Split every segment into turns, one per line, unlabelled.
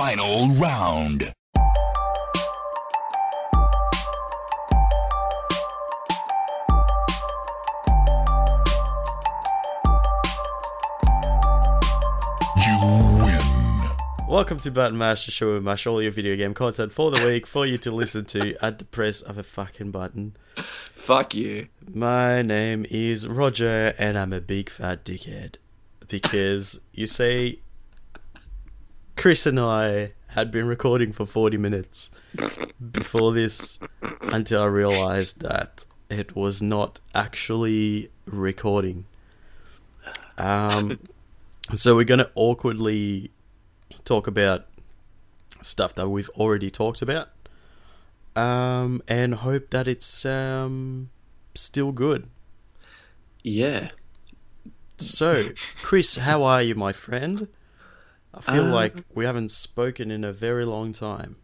final round. You win.
Welcome to Button Mash, the show where we mash all your video game content for the week for you to listen to at the press of a fucking button.
Fuck you.
My name is Roger, and I'm a big fat dickhead. Because you see, Chris and I had been recording for 40 minutes before this until I realized that it was not actually recording. Um, so we're going to awkwardly talk about stuff that we've already talked about um, and hope that it's um, still good.
Yeah.
So, Chris, how are you, my friend? I feel
Uh,
like we haven't spoken in a very long time.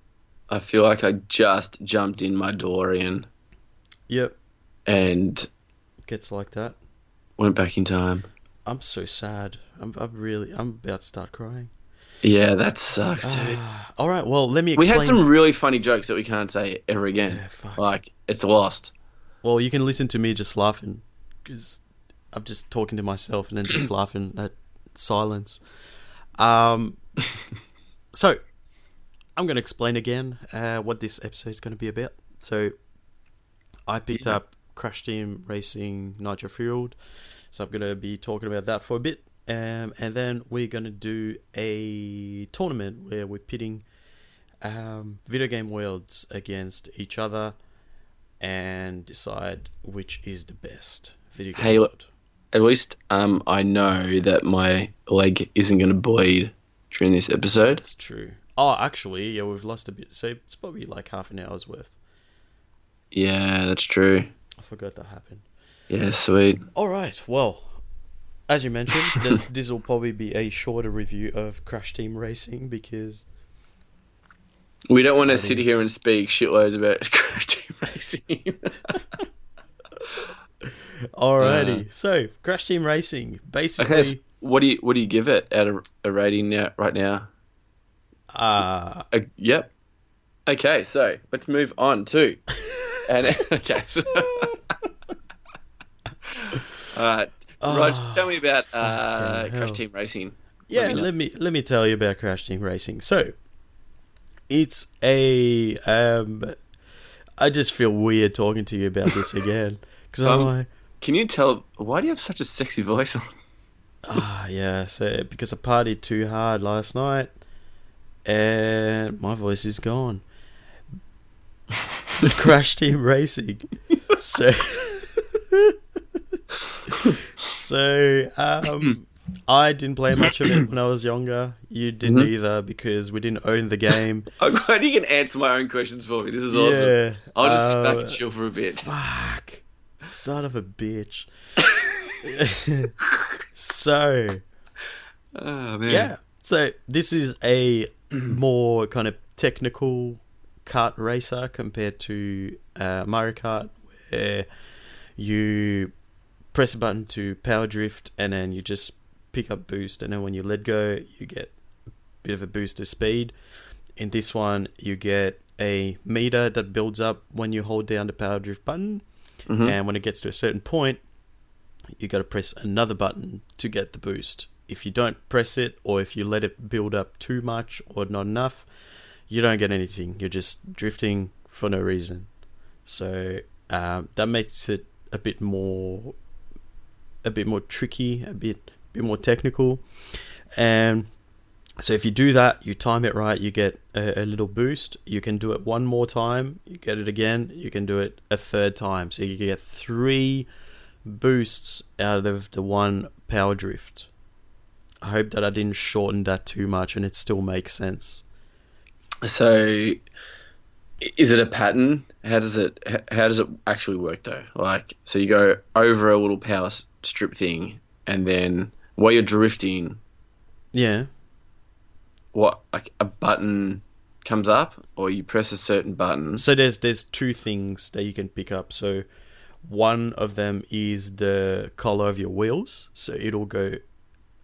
I feel like I just jumped in my DeLorean
Yep,
and
gets like that.
went back in time.
I'm so sad. I'm, I'm really, I'm about to start crying.
Yeah, that sucks, dude.
Ah, all right, well, let me
we had some really funny jokes that we can't say ever again.
Yeah, fuck.
Like, it's lost.
Well, you can listen to me just laughing because I'm just talking to myself and then just laughing at silence. Um, so I'm going to explain again uh, what this episode is going to be about. So I picked
Yeah.
up Crash Team Racing Nitro Fueled, so I'm going to be talking about that for a bit, um, and then we're going to do a tournament where we're pitting um, video game worlds against each other and decide which is the best video game
Hey,
world.
At least um, I know that my leg isn't going to bleed during this episode.
That's true. Oh, actually, yeah, we've lost a bit, so it's probably like half an hour's worth.
Yeah, that's true.
I forgot that happened.
Yeah, sweet.
All right, well, as you mentioned, this, this will probably be a shorter review of Crash Team Racing because
We don't want to sit here and speak shitloads about Crash Team Racing.
Alrighty, so Crash Team Racing, basically,
okay, so what do you what do you give it out of a rating now, right now?
uh,
Uh, yep. Okay, so let's move on to. and okay, so. All right, Rog,
Oh,
tell me about uh. Crash Team Racing.
yeah,
me
let me let me tell you about Crash Team Racing. So, it's a um, I just feel weird talking to you about this again because I'm
Um,
like,
Can you tell why do you have such a sexy voice? on?
ah, yeah. So because I partied too hard last night, and my voice is gone. But Crash Team Racing, so so um. I didn't play much of it when I was younger. You didn't
Mhm.
either because we didn't own the game.
I'm glad you can answer my own questions for me. This is awesome.
Yeah.
I'll just sit
uh,
back and chill for a bit.
Fuck. Son of a bitch. so,
Oh man.
yeah. So, this is a more kind of technical kart racer compared to uh, Mario Kart, where you press a button to power drift and then you just pick up boost, and then when you let go, you get a bit of a boost of speed. In this one, you get a meter that builds up when you hold down the power drift button,
Mhm.
and when it gets to a certain point, you got to press another button to get the boost. If you don't press it, or if you let it build up too much or not enough, you don't get anything. You're just drifting for no reason. So um, that makes it a bit more, a bit more tricky, a bit, bit more technical, and so if you do that, you time it right, you get a, a little boost. You can do it one more time, you get it again. You can do it a third time, so you get three boosts out of the one power drift. I hope that I didn't shorten that too much, and it still makes sense.
So, is it a pattern? How does it how does it actually work though? Like, so you go over a little power strip thing, and then while you're drifting,
Yeah,
what like a button comes up, or you press a certain button.
So there's there's two things that you can pick up. So one of them is the color of your wheels. So it'll go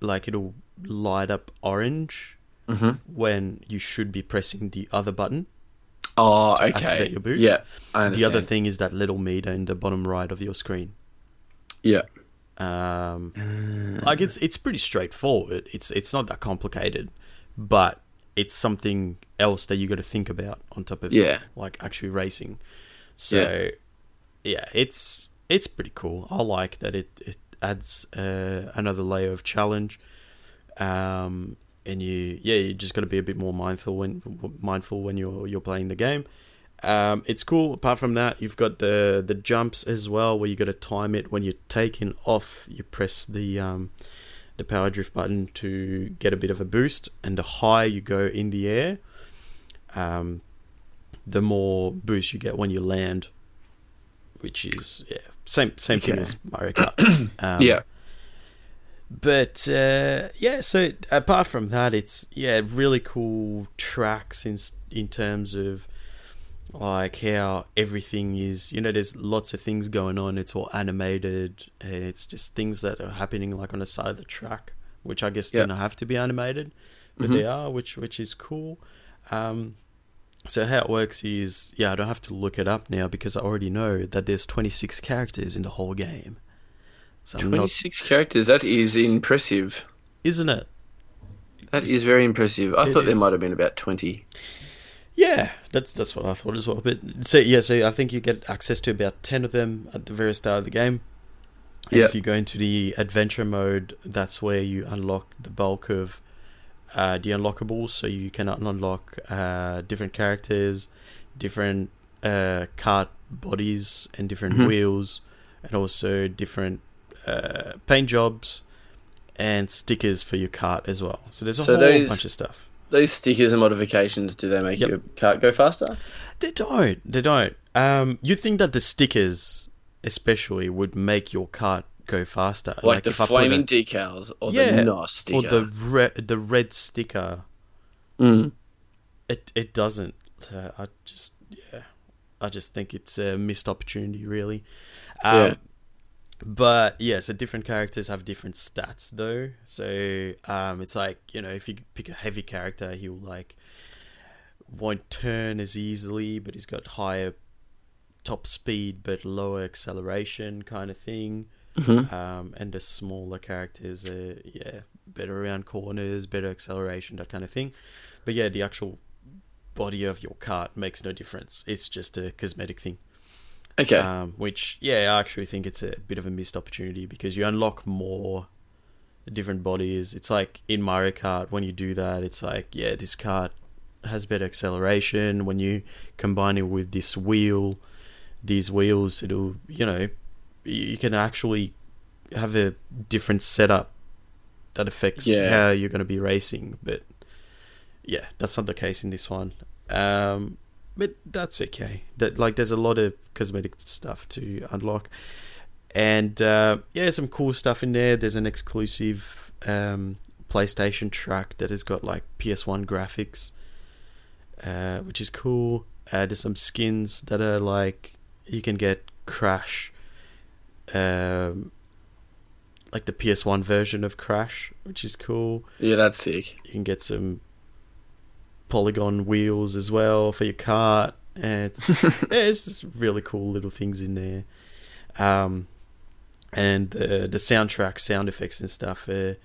like it'll light up orange
Mhm.
when you should be pressing the other button.
Oh, okay.
activate your boost.
Yeah,
The other thing is that little meter in the bottom right of your screen.
Yeah.
Um, like it's it's pretty straightforward. It's it's not that complicated, but it's something else that you got to think about on top of
Yeah.
like actually racing. So yeah, it's it's pretty cool. I like that it it adds uh, another layer of challenge. Um, and you yeah you just got to be a bit more mindful when mindful when you're you're playing the game. Um, it's cool. Apart from that, you've got the the jumps as well, where you got to time it when you're taking off. You press the um, the power drift button to get a bit of a boost, and the higher you go in the air, um, the more boost you get when you land. Which is yeah, same same thing as Mario Kart. Um,
yeah.
but uh, yeah, so apart from that, it's yeah, really cool tracks in in terms of like how everything is. You know, there's lots of things going on. It's all animated, and it's just things that are happening like on the side of the track, which I guess
Yeah.
don't have to be animated, but
Mhm.
they are, which which is cool. Um, so how it works is, yeah, I don't have to look it up now because I already know that there's 26 characters in the whole game. So I'm not,
26 characters. That is impressive.
isn't it?
That is very impressive. I
It
thought there might have been about 20.
Yeah, that's that's what I thought as well. But so yeah, so I think you get access to about ten of them at the very start of the game. And
Yeah.
if you go into the adventure mode, that's where you unlock the bulk of uh, the unlockables. So you can unlock uh, different characters, different uh, cart bodies, and different
Mhm.
wheels, and also different uh, paint jobs and stickers for your cart as well. So there's a
So
whole
those-
bunch of stuff.
Those stickers and modifications, do they make
Yep.
your cart go faster?
They don't. They don't. Um, you'd think that the stickers, especially, would make your cart go faster.
Like, the
if
flaming
a-
decals or
Yeah,
the NOS sticker?
or the red, the red sticker.
Mm.
It it doesn't. Uh, I just yeah, I just think it's a missed opportunity, really. Um,
Yeah.
But yeah, so different characters have different stats though. So um, it's like you know, if you pick a heavy character, he'll like won't turn as easily, but he's got higher top speed but lower acceleration kind of thing.
Mhm.
Um, and the smaller characters are yeah better around corners, better acceleration, that kind of thing. But yeah, the actual body of your cart makes no difference. It's just a cosmetic thing.
Okay.
Um, which, yeah, I actually think it's a bit of a missed opportunity because you unlock more different bodies. It's like in Mario Kart, when you do that, it's like, yeah, this cart has better acceleration. When you combine it with this wheel, these wheels, it'll, you know, you you can actually have a different setup that affects
Yeah.
how you're going to be racing. But yeah, that's not the case in this one. Um, but that's okay. That like, there's a lot of cosmetic stuff to unlock, and uh, yeah, some cool stuff in there. There's an exclusive um, PlayStation track that has got like PS1 graphics, uh, which is cool. Uh, there's some skins that are like you can get Crash, um, like the PS1 version of Crash, which is cool.
yeah, that's sick.
You can get some polygon wheels as well for your cart. And it's yeah, it's really cool little things in there. Um, and uh, the soundtrack, sound effects and stuff are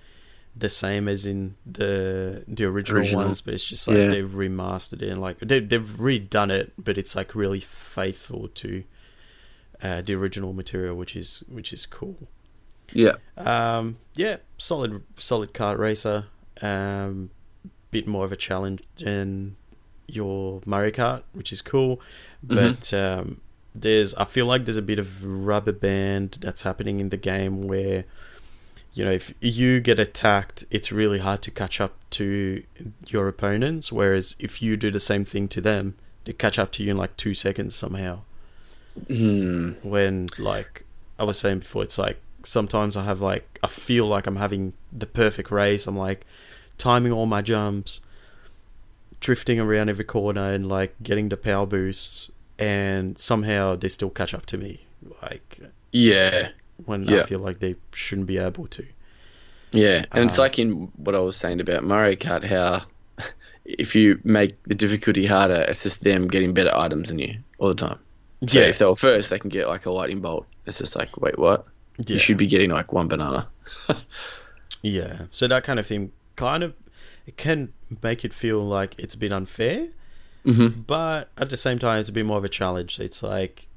the same as in the the original,
Original.
ones, but it's just like
Yeah.
they've remastered it and like they they've redone it, but it's like really faithful to uh, the original material, which is which is cool.
Yeah.
Um, yeah, solid, solid kart racer. Um, bit more of a challenge than your Mario Kart, which is cool. But um, there's, I feel like there's a bit of rubber band that's happening in the game where, you know, if you get attacked, it's really hard to catch up to your opponents. Whereas if you do the same thing to them, they catch up to you in like two seconds somehow
Hmm.
when like I was saying before, it's like sometimes I have like I feel like I'm having the perfect race. I'm like timing all my jumps, drifting around every corner, and like getting the power boosts, and somehow they still catch up to me. Like
Yeah.
when I feel like they shouldn't be able to.
Yeah. And it's
Um,
like in what I was saying about Mario Kart, how if you make the difficulty harder, it's just them getting better items than you all the time. So
Yeah.
if they were first, they can get like a lightning bolt. It's just like, wait, what?
Yeah.
You should be getting like one banana.
Yeah. So that kind of thing kind of it can make it feel like it's a bit unfair,
Mm-hmm.
but at the same time it's a bit more of a challenge. It's like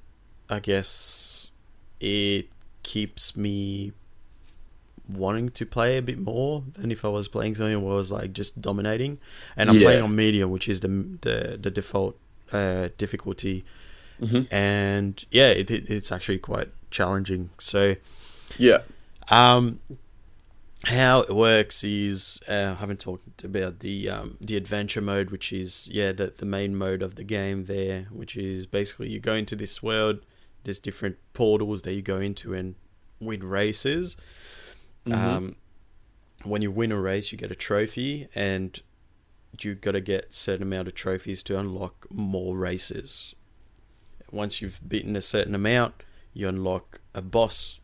I guess it keeps me wanting to play a bit more than if I was playing something where I was like just dominating. And I'm
Yeah.
playing on medium, which is the the, the default uh, difficulty.
Mhm.
And yeah, it, it, it's actually quite challenging. So
Yeah.
um, how it works is uh, I haven't talked about the um, the adventure mode, which is yeah the the main mode of the game there, which is basically you go into this world. There's different portals that you go into and win races. Um, when you win a race, you get a trophy, and you got to get certain amount of trophies to unlock more races. Once you've beaten a certain amount, you unlock a boss.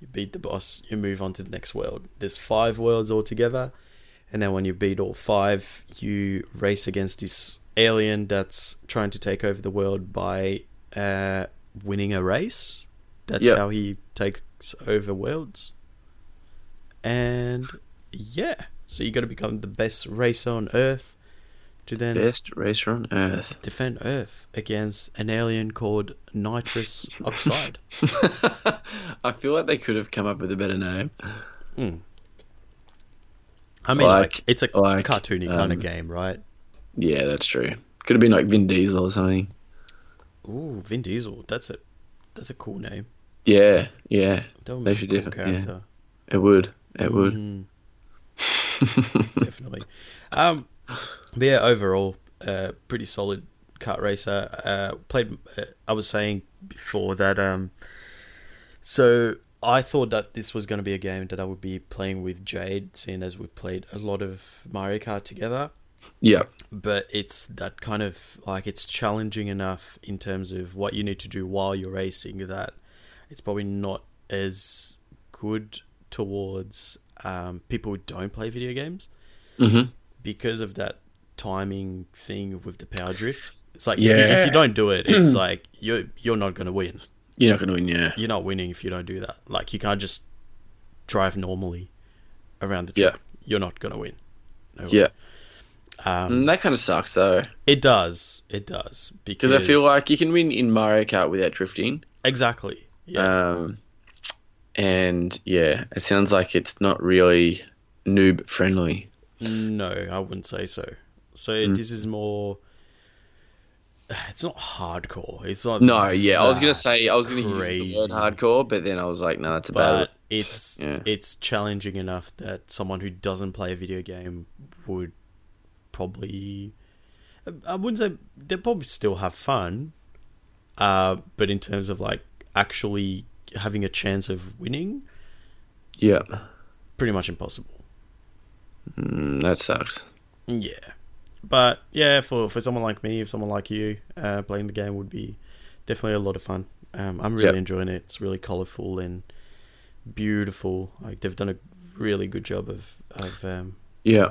You beat the boss, you move on to the next world. There's five worlds altogether, and then when you beat all five, you race against this alien that's trying to take over the world by uh, winning a race. That's
Yep.
how he takes over worlds. And yeah, so you got to become the best racer on Earth to then
Best racer on earth.
defend Earth against an alien called Nitros oxide.
I feel like they could have come up with a better name.
Hmm. I mean, like,
Like-
it's a
like,
cartoony kind of
um,
game, right?
Yeah, that's true. Could have been like Vin Diesel or something.
Ooh, Vin Diesel. That's a that's a cool name.
Yeah, yeah.
That would
They
a
should
cool
definitely- yeah.
character.
It would. It would.
Mm, definitely. Um, but yeah, overall, uh, pretty solid kart racer. Uh, played. Uh, I was saying before that. Um, so I thought that this was going to be a game that I would be playing with Jade, seeing as we played a lot of Mario Kart together.
Yeah.
But it's that kind of like it's challenging enough in terms of what you need to do while you're racing that it's probably not as good towards um, people who don't play video games
Mm-hmm.
because of that timing thing with the power drift. It's like if, you, if you don't do it, it's like you're you're not going to win.
You're not going to win, yeah.
You're not winning if you don't do that. Like you can't just drive normally around the
Yeah.
track. You're not going to win. No.
Yeah.
Um,
Mm, that kind of sucks, though.
it does. It does because
Because I feel like you can win in Mario Kart without drifting.
exactly. Yeah.
Um, and yeah, it sounds like it's not really noob friendly.
No, I wouldn't say so. So
Mm.
this is more. It's not hardcore. It's not.
No, yeah, I was gonna say I was gonna use the word hardcore, but then I was like, no, that's a bad.
but it's
Yeah.
it's challenging enough that someone who doesn't play a video game would probably. I wouldn't say they'd probably still have fun, uh, but in terms of like actually having a chance of winning,
Yeah,
pretty much impossible.
mm, that sucks.
Yeah, but yeah, for for someone like me, if someone like you, uh, playing the game would be definitely a lot of fun. Um, I'm really
Yep.
enjoying it. It's really colourful and beautiful. Like they've done a really good job of of um,
Yeah,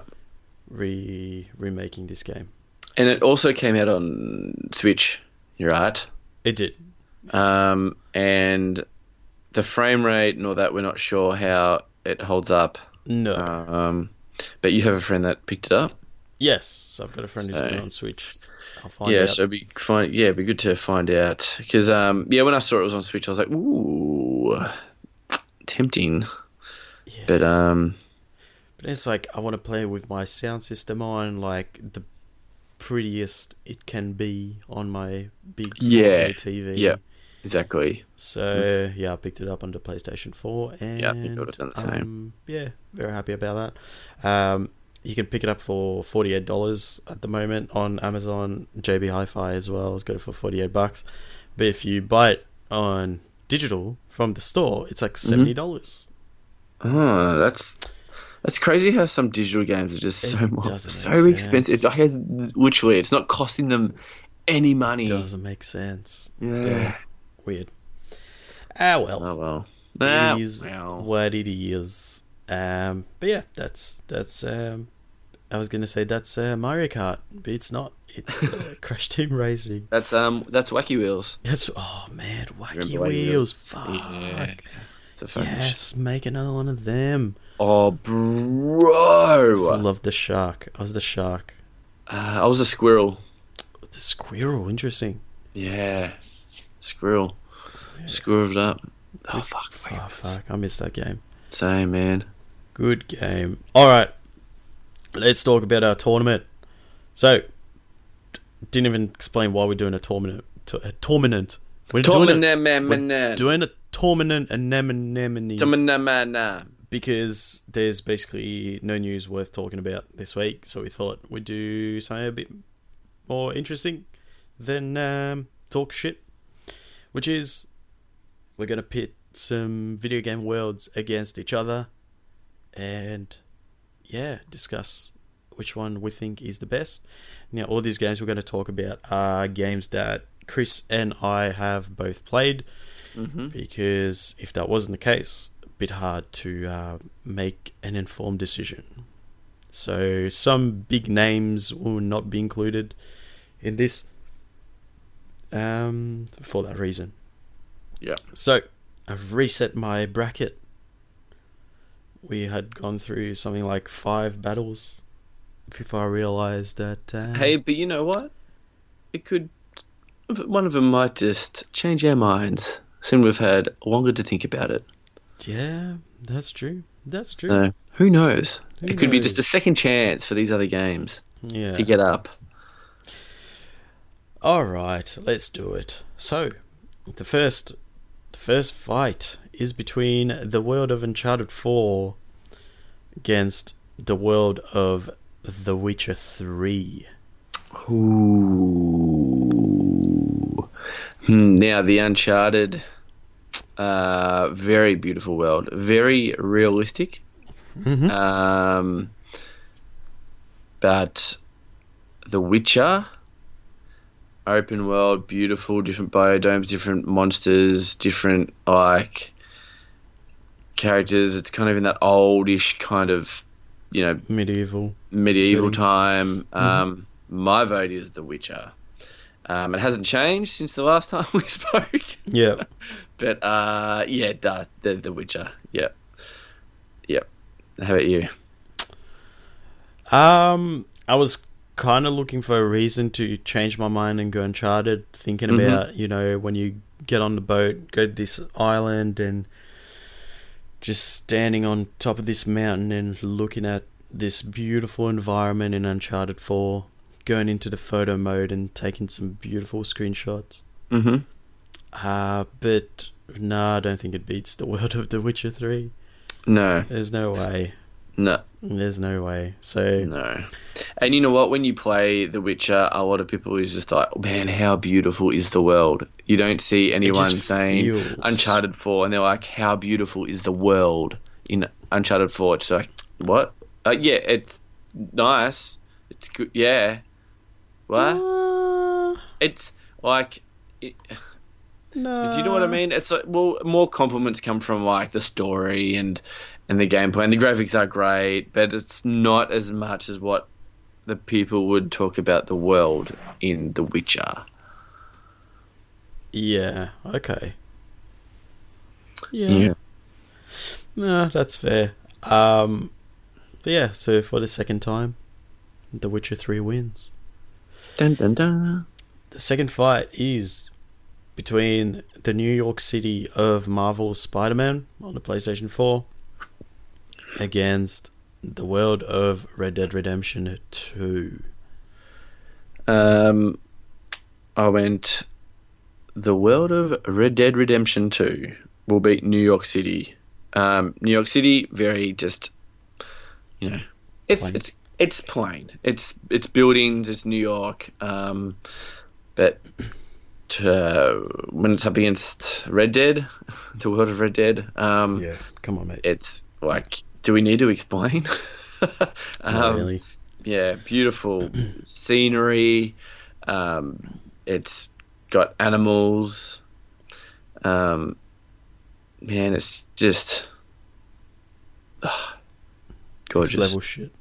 re remaking this game.
and it also came out on Switch. You're right.
It did.
Um, and the frame rate and all that, we're not sure how it holds up.
No.
Um, but you have a friend that picked it up.
Yes, so I've got a friend who's
so-
on Switch. I'll find
yeah,
out.
so it'd be fine. Yeah, it'd be good to find out because um, yeah, when I saw it was on Switch, I was like, ooh, tempting.
Yeah.
But um,
But it's like I want to play with my sound system on, like the prettiest it can be on my big
Yeah,
TV.
yeah. exactly.
So yeah, I picked it up under PlayStation Four, and
Yeah, I think I would've done the same.
um, yeah, very happy about that. Um, you can pick it up for forty eight dollars at the moment on Amazon, JB Hi-Fi as well. It's got it for forty eight bucks. But if you buy it on digital from the store, it's like
Mm-hmm.
seventy dollars.
Oh, that's that's crazy how some digital games are just
It
so much, so expensive. had, literally, it's not costing them any money.
It Doesn't make sense.
Yeah.
Weird. Ah well.
Oh well. Ah,
it is
well.
what it is. Um, but yeah, that's that's um, I was gonna say that's uh, Mario Kart, but it's not. It's uh, Crash Team Racing.
That's um that's Wacky Wheels.
That's oh man, wacky
Remember Wacky
wheels.
Wheels?
Fuck.
Yeah. It's a
Yes, make another one of them.
Oh, bro.
I love the shark. I was the shark.
Uh, I was a squirrel.
The squirrel, interesting.
Yeah, squirrel. Squirreled up. Oh fuck.
Oh fuck, I missed that game.
Same man.
Good game. All right, let's talk about our tournament. So, didn't even explain why we're doing a tournament. A tournament. We're doing a, we're doing a tournament anemone
Tournament.
because there's basically no news worth talking about this week. So we thought we'd do something a bit more interesting than um, talk shit, which is we're going to pit some video game worlds against each other and yeah, discuss which one we think is the best. Now, all these games we're going to talk about are games that Chris and I have both played
Mm-hmm.
because if that wasn't the case, a bit hard to uh, make an informed decision. So some big names will not be included in this um, for that reason.
Yeah.
So I've reset my bracket. We had gone through something like five battles before I realised that. Uh,
Hey, but you know what? It could. One of them might just change our minds. Soon we've had longer to think about it.
yeah, that's true. That's true.
So who knows?
Who
it could be just a second chance for these other games
yeah.
to get up.
All right, let's do it. So, the first, the first fight is between the world of Uncharted Four against the world of The Witcher Three.
Ooh. Hmm, now the Uncharted, uh, very beautiful world, very realistic.
Mhm.
Um, but The Witcher, open world, beautiful, different biodomes, different monsters, different like characters. It's kind of in that oldish kind of, you know,
Medieval.
medieval
Setting.
time. Um, My vote is The Witcher. Um, it hasn't changed since the last time we spoke,
Yeah.
but uh, yeah, duh, the The Witcher. Yep, yep. How about you?
Um, I was kind of looking for a reason to change my mind and go Uncharted, thinking
Mhm.
about you know when you get on the boat, go to this island, and just standing on top of this mountain and looking at this beautiful environment in Uncharted Four, going into the photo mode and taking some beautiful screenshots.
Mm-hmm.
Uh, but no, I don't think it beats the world of The Witcher Three.
No,
There's no way.
No,
There's no way. So
no. And you know what? When you play The Witcher, a lot of people is just like, man, how beautiful is the world? You don't see anyone saying
feels-
Uncharted 4, and they're like, how beautiful is the world in Uncharted 4? It's like, what? Uh, yeah, it's nice. It's good. Yeah. What?
Uh,
It's like, it,
no.
do you know what I mean? It's like, well, more compliments come from like the story and and the gameplay, and the graphics are great, but it's not as much as what the people would talk about the world in The Witcher.
Yeah. Okay. Yeah. No, that's fair. Um, but yeah. So for the second time, The Witcher Three wins.
Dun dun dun.
The second fight is between the New York City of Marvel's Spider-Man on the PlayStation Four against the world of Red Dead Redemption Two.
Um, I went. The world of Red Dead Redemption 2 will beat New York City. Um, New York City, very just, you know, it's
Plain.
it's it's plain. It's it's buildings. It's New York. Um, but to, when it's up against Red Dead, the world of Red Dead, um,
Yeah. Come on, mate.
it's like, do we need to explain? Um,
really.
yeah, beautiful scenery. Um, it's got animals. Um, man, it's just
Next
gorgeous.
level shit.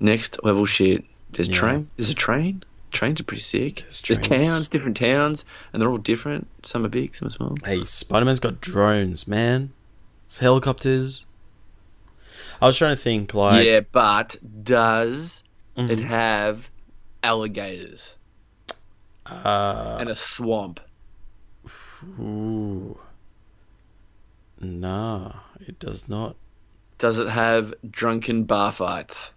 next level shit. There's
Yeah.
train. There's a train. Trains are pretty sick.
There's
There's, towns, different towns, and they're all different. Some are big, some are small.
Hey, Spider Man's got drones, man. It's helicopters. I was trying to think, like,
yeah, but does
mhm.
it have alligators
uh,
and a swamp?
ooh. Nah, it does not.
Does it have drunken bar fights?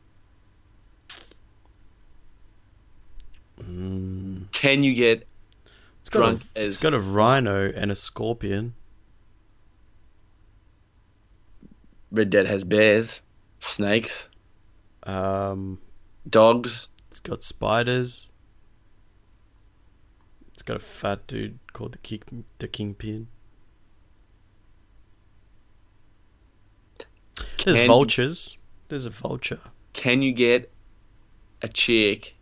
Mm.
Can you get
It's got,
Drunk
a, it's
as-
got a rhino and a scorpion.
Red Dead has bears, snakes,
Um,
dogs?
it's got spiders. It's got a fat dude called the kick, the kingpin. There's
Can-
vultures. There's a vulture.
Can you get a chick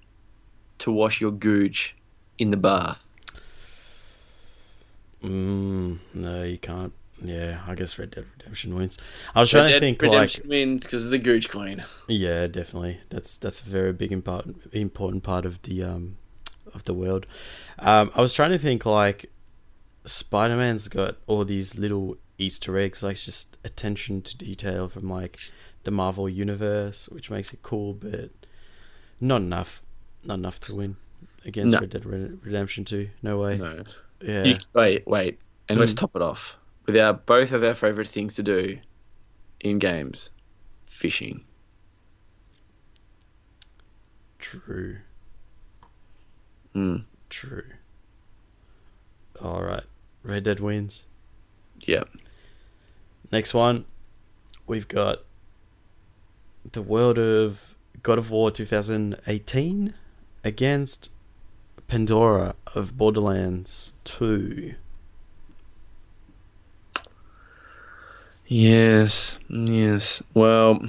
to wash your gooch in the bath?
Mm, no, you can't. Yeah, I guess Red Dead Redemption wins. I was trying
Red
to
Dead
think
Redemption
like,
wins because of the gooch queen.
yeah, definitely. That's that's a very big important important part of the um of the world. Um, I was trying to think like Spider Man's got all these little Easter eggs, like it's just attention to detail from like the Marvel universe, which makes it cool, but not enough, not enough to win against
No.
Red Dead Redemption Two. No way.
No.
Yeah.
You, wait, wait, and let's
Mm.
top it off with our both of our favorite things to do in games: fishing.
True.
Mm.
True. All right. Red Dead wins.
Yep.
Next one, we've got the world of God of War 2018 against Pandora of Borderlands 2.
Yes. Yes. Well,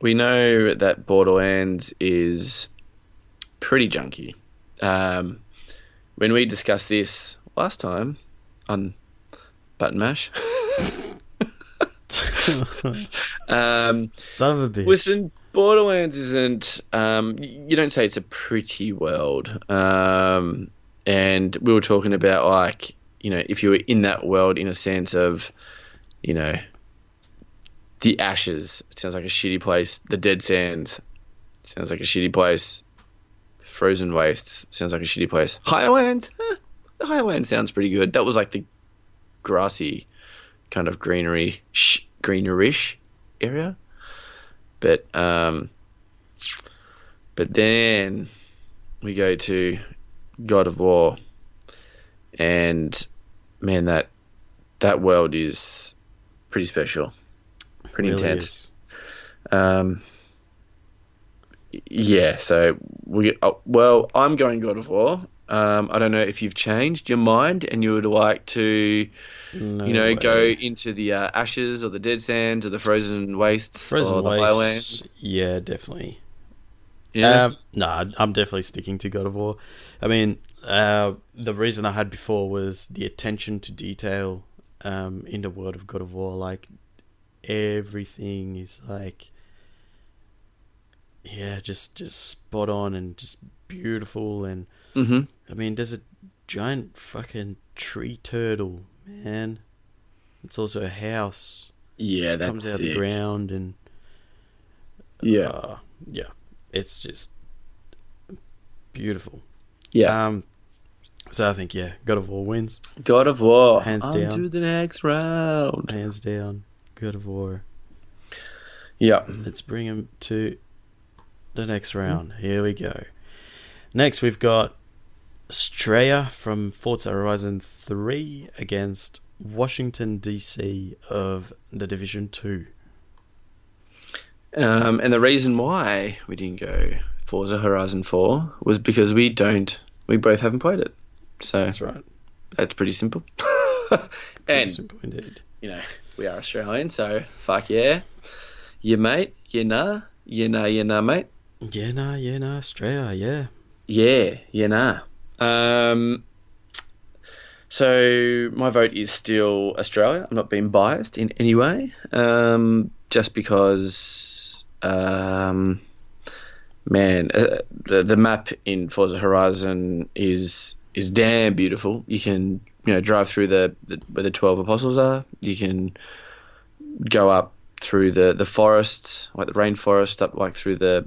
we know that Borderlands is pretty junky. Um, when we discussed this last time on Button Mash. um,
Son of a bitch.
Listen, Borderlands isn't. Um, you don't say it's a pretty world. Um, and we were talking about like you know if you were in that world in a sense of you know the ashes. Sounds like a shitty place. The dead sands sounds like a shitty place. Frozen wastes sounds like a shitty place. Highlands, eh, the Highlands sounds pretty good. That was like the grassy kind of greenery, sh- greenerish area. But um, but then we go to God of War, and man, that that world is pretty special, pretty
Really
intense. Um, yeah, so we uh, well, I'm going God of War. Um, I don't know if you've changed your mind and you would like to,
No
you know, go into the uh, ashes or the dead sands or the frozen wastes
Frozen
or the
Wastes.
highlands.
Yeah, definitely.
Yeah,
Um, nah, I'm definitely sticking to God of War. I mean, uh, the reason I had before was the attention to detail um, in the world of God of War. Like everything is like, yeah, just just spot on and just beautiful. And
hmm
I mean, there's a giant fucking tree turtle, man. It's also a house.
yeah, that's
comes out of the ground and
Yeah,
uh, yeah, it's just beautiful.
yeah.
Um, so I think yeah, God of War wins
God of War,
hands
on
down.
to the next round.
hands down. God of War.
Yeah,
Let's bring him to the next round. Here we go. Next, we've got Straya from Forza Horizon 3 against Washington DC of the Division 2.
um, and the reason why we didn't go Forza Horizon Four was because we don't, we both haven't played it, so
That's right.
that's pretty simple.
Pretty
and
simple indeed.
you know, we are Australian, so fuck yeah. You mate, you nah, you nah, you nah, mate.
Yeah, nah, yeah, nah, Australia, yeah.
Yeah, you nah. Um, so my vote is still Australia. I'm not being biased in any way, um, just because um, man, uh, the the map in Forza Horizon is is damn beautiful. You can you know drive through the, the where the twelve apostles are. You can go up through the the forests, like the rainforest, up like through the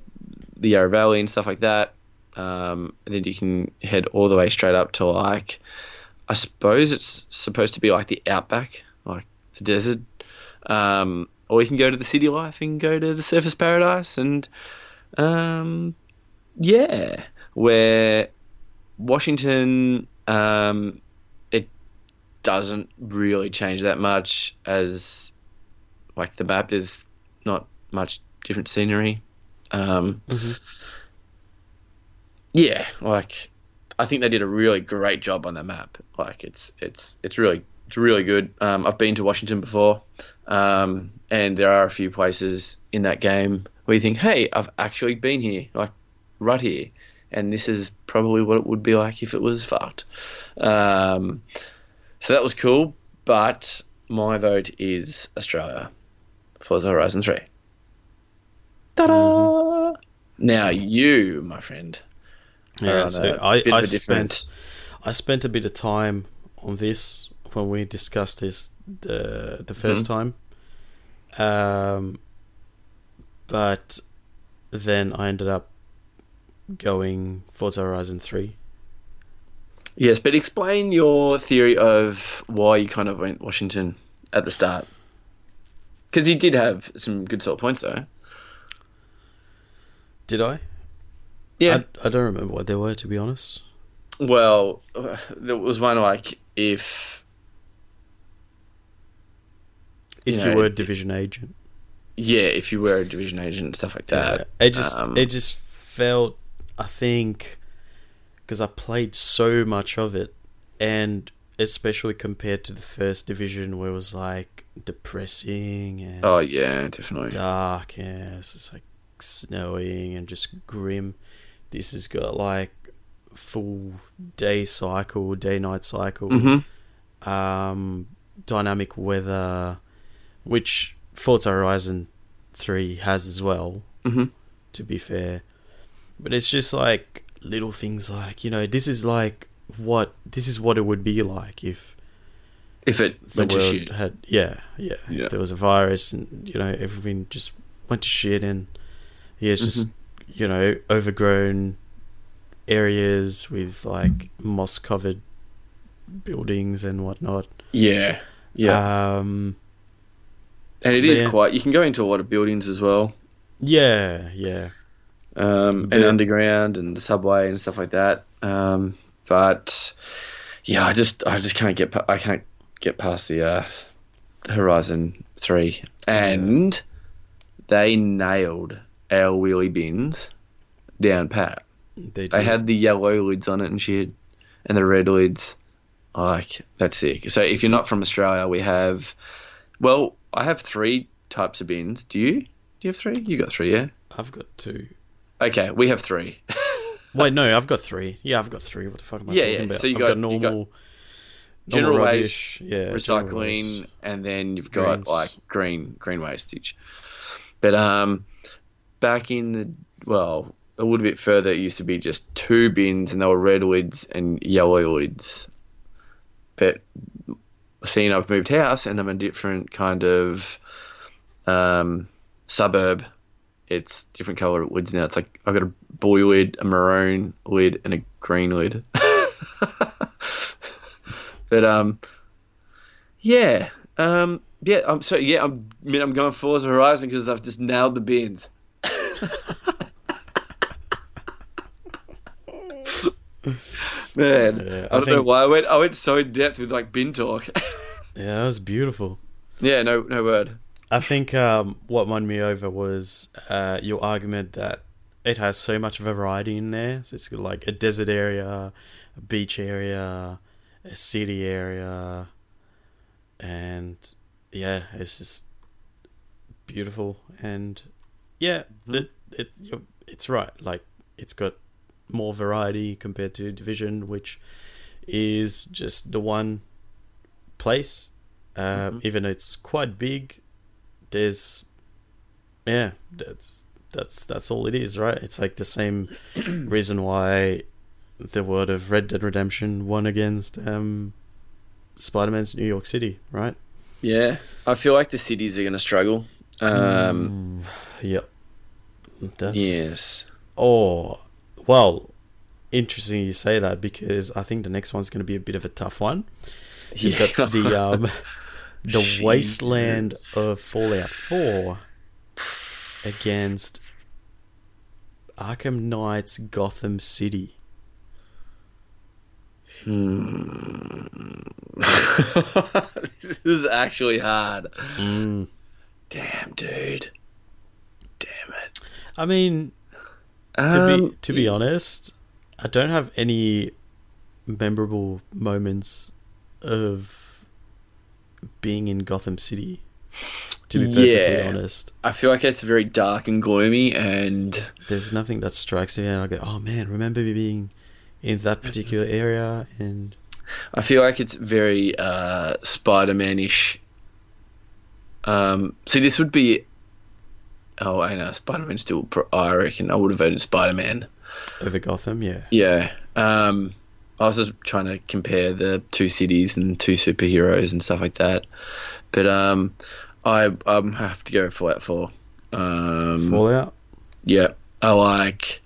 the Yarra Valley and stuff like that. Um, and then you can head all the way straight up to like, I suppose it's supposed to be like the outback, like the desert. Um, or you can go to the city life and go to the Surfers Paradise and um, yeah, where Washington, um, doesn't really change that much as like the map is not much different scenery. Um,
Mhm.
Yeah, like I think they did a really great job on that map. Like it's it's it's really it's really good. Um, I've been to Washington before, um, and there are a few places in that game where you think, "Hey, I've actually been here, like right here," and this is probably what it would be like if it was fucked. Um, so that was cool, but my vote is Australia for the Horizon Three. Ta-da! Now you, my friend,
Yeah, so I, I
a different-
spent I spent a bit of time on this when we discussed this the the 1st
Mm-hmm.
time. Um, but then I ended up going Forza Horizon Three.
Yes, but explain your theory of why you kind of went Washington at the start. Because you did have some good sort of points, though.
Did I?
Yeah.
I, I don't remember what they were to be honest.
Well, there was one like if
If
You
you, were a division agent,
yeah, if you were a division agent and stuff like that.
Yeah, it just
um,
it just felt I think because I played so much of it, and especially compared to the first division where it was like depressing and
Oh yeah, definitely.
dark and it's like snowing and just grim. This has got like full day cycle, day night cycle,
hmm
um, dynamic weather, which Forza Horizon Three has as well.
hmm
To be fair, but it's just like little things like you know this is like what this is what it would be like if
If it
the
went to
world
shit.
had yeah, yeah
Yeah.
if there was a virus and you know everything just went to shit and yeah it's just
Mm-hmm.
you know overgrown areas with like moss covered buildings and whatnot
Yeah, yeah,
um
and it is
yeah.
quite. You can go into a lot of buildings as well,
yeah yeah
um, and underground and the subway and stuff like that. Um, but yeah, I just I just can't get I can't get past the uh, Horizon Three, and they nailed our wheelie bins down pat.
they,
They had the yellow lids on it and shit, and the red lids. Like that's sick. So if you're not from Australia, we have. Well, I have three types of bins. Do you? Do you have three? You got three, yeah.
I've got two
Okay, we have three.
wait no I've got three yeah I've got three what the fuck am I
Yeah,
talking
yeah,
about
so you
I've
got-
got,
you
normal
got
normal
general
rubbish,
waste,
yeah
recycling,
waste.
and then you've got
Greens.
like green green wastage. But um, back in the well, a little bit further, it used to be just two bins, and they were red lids and yellow lids. But seeing I've moved house and I'm a different kind of um, suburb, it's different color lids now. It's like I've got a blue lid, a maroon lid, and a green lid. but um, yeah, um, yeah. I'm so yeah. I'm, I mean, I'm going Forza Horizon because I've just nailed the bins. Man,
Yeah,
I,
I
don't know why I went. I went so in depth with like bin talk.
yeah that was beautiful
yeah, no, no word.
I think um, what won me over was uh, your argument that it has so much variety in there. So it's like a desert area, a beach area, a city area, and yeah, it's just beautiful. And yeah, it, it you're, it's right. Like it's got more variety compared to Division, which is just the one place. Uh, Even though it's quite big, there's yeah, that's that's that's all it is, right? It's like the same reason why the world of Red Dead Redemption won against um, Spider Man's New York City, right?
Yeah, I feel like the cities are going to struggle. Um,
Yep. That's
Yes.
Oh, well, interesting you say that because I think the next one's going to be a bit of a tough one. Got the um, the
Jesus.
wasteland of Fallout Four against Arkham Knight's Gotham City.
Hmm. this is actually hard.
Mm.
Damn, dude. Damn it.
I mean, to
Um,
be to be honest, I don't have any memorable moments of being in Gotham City. To be perfectly
Yeah.
honest.
I feel like it's very dark and gloomy, and
there's nothing that strikes me and I go, oh man, remember me being in that particular area and
I feel like it's very uh, Spider-Man-ish. Um, see, this would be. Oh, I know Spider-Man still. I reckon I would have voted Spider-Man.
over Gotham, yeah.
Yeah. Um, I was just trying to compare the two cities and two superheroes and stuff like that. But um, I um have to go Fallout Four. Um,
Fallout.
yeah, I like.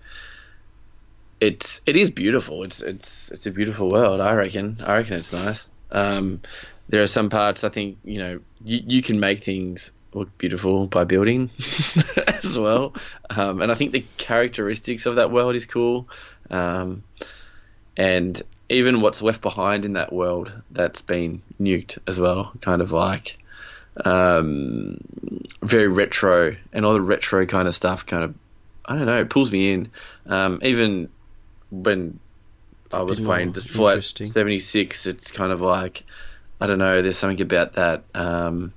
It's it is beautiful. It's it's it's a beautiful world. I reckon. I reckon it's nice. Um, there are some parts I think you know you, you can make things look beautiful by building as well. Um, and I think the characteristics of that world is cool. Um, and even what's left behind in that world that's been nuked as well, kind of like um, very retro and all the retro kind of stuff. Kind of, I don't know, it pulls me in. Um, even when I was playing just Fallout 76, it's kind of like I don't know. There's something about that, um,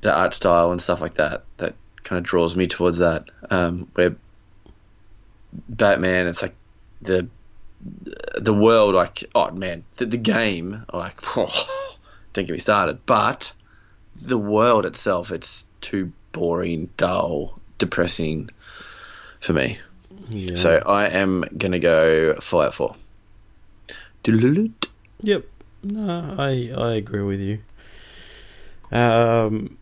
the art style and stuff like that that kind of draws me towards that. Um, where Batman, it's like the the world, like oh man, the, the game, like don't get me started. But the world itself, it's too boring, dull, depressing for me.
Yeah.
So I am gonna go Fallout Four. Doodle-doot.
Yep. No, I I agree with you. Um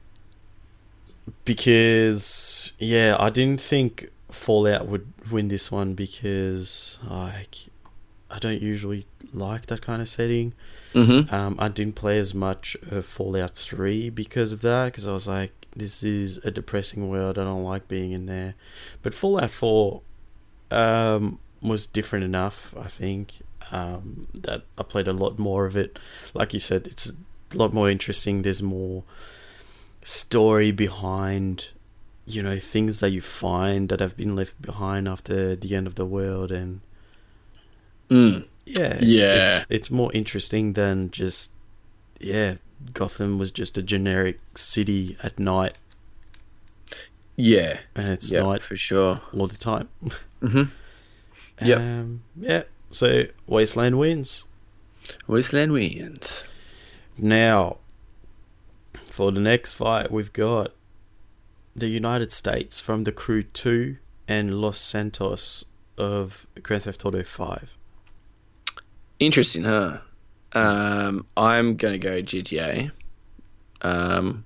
because yeah, I didn't think Fallout would win this one because like I don't usually like that kind of setting.
Mhm.
Um, I didn't play as much of Fallout 3 because of that, because I was like, this is a depressing world. I don't like being in there. But Fallout 4 um, was different enough, I think, um, that I played a lot more of it. Like you said, it's a lot more interesting. There's more story behind, you know, things that you find that have been left behind after the end of the world. And
Mm.
yeah, it's,
Yeah.
it's, it's more interesting than just yeah. Gotham was just a generic city at night,
Yeah.
and it's
Yeah,
night
for sure.
all the time.
Mhm. Yep.
Um, yeah. So Wasteland wins.
Wasteland wins.
Now, for the next fight, we've got the United States from the Crew Two and Los Santos of Grand Theft Auto Five.
Interesting, huh? Um, I'm gonna go GTA. Um,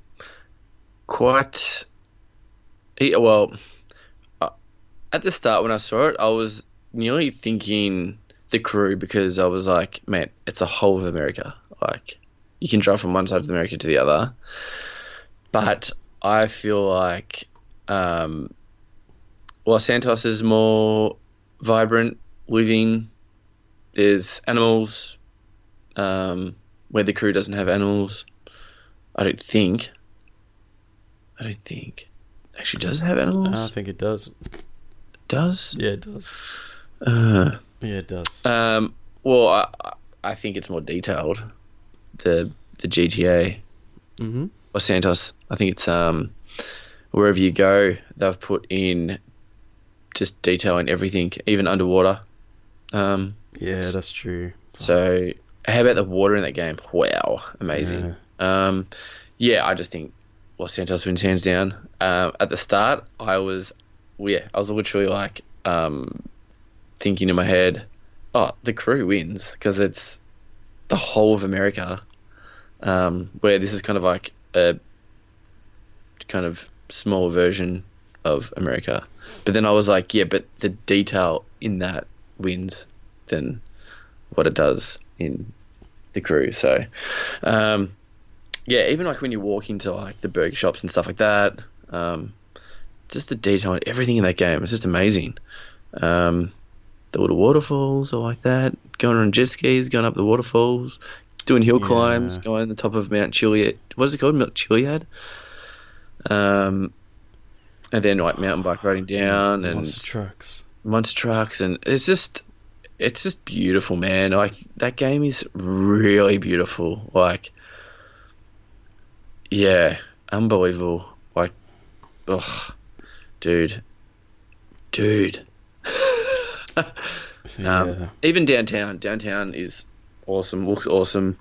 quite. Well, uh, at the start when I saw it, I was nearly thinking the crew because I was like, man, it's a whole of America. Like, you can drive from one side of America to the other. But I feel like um, Los Santos is more vibrant, living. There's animals, um, where the crew doesn't have animals. I don't think. I don't think. Actually, does it have animals?
I think it does.
It does.
Yeah, it does.
Uh,
Yeah, it does.
um, well, I, I think it's more detailed. The the GTA
mm-hmm.
Or Santos. I think it's um, wherever you go, they've put in just detail in everything, even underwater. Um,
Yeah, that's true.
so how about the water in that game? Wow, amazing. Um, yeah, I just think Los Santos wins hands down. Um, at the start, I was, yeah, I was literally like um, thinking in my head, oh, the crew wins because it's the whole of America, um, where this is kind of like a kind of small version of America. But then I was like, yeah, but the detail in that wins than what it does in the crew. So, um, yeah, even like when you walk into like the burger shops and stuff like that, um, just the detail and everything in that game is just amazing. Um, the little waterfalls are like that, going on jet skis, going up the waterfalls, doing hill
Yeah.
climbs, going on the top of Mount Chiliad. What is it called? Mount Chiliad. Um, and then like mountain bike riding down and
Monster trucks.
monster trucks and it's just it's just beautiful man like that game is really beautiful like yeah unbelievable like ugh dude dude
Yeah.
um, even downtown downtown is awesome looks awesome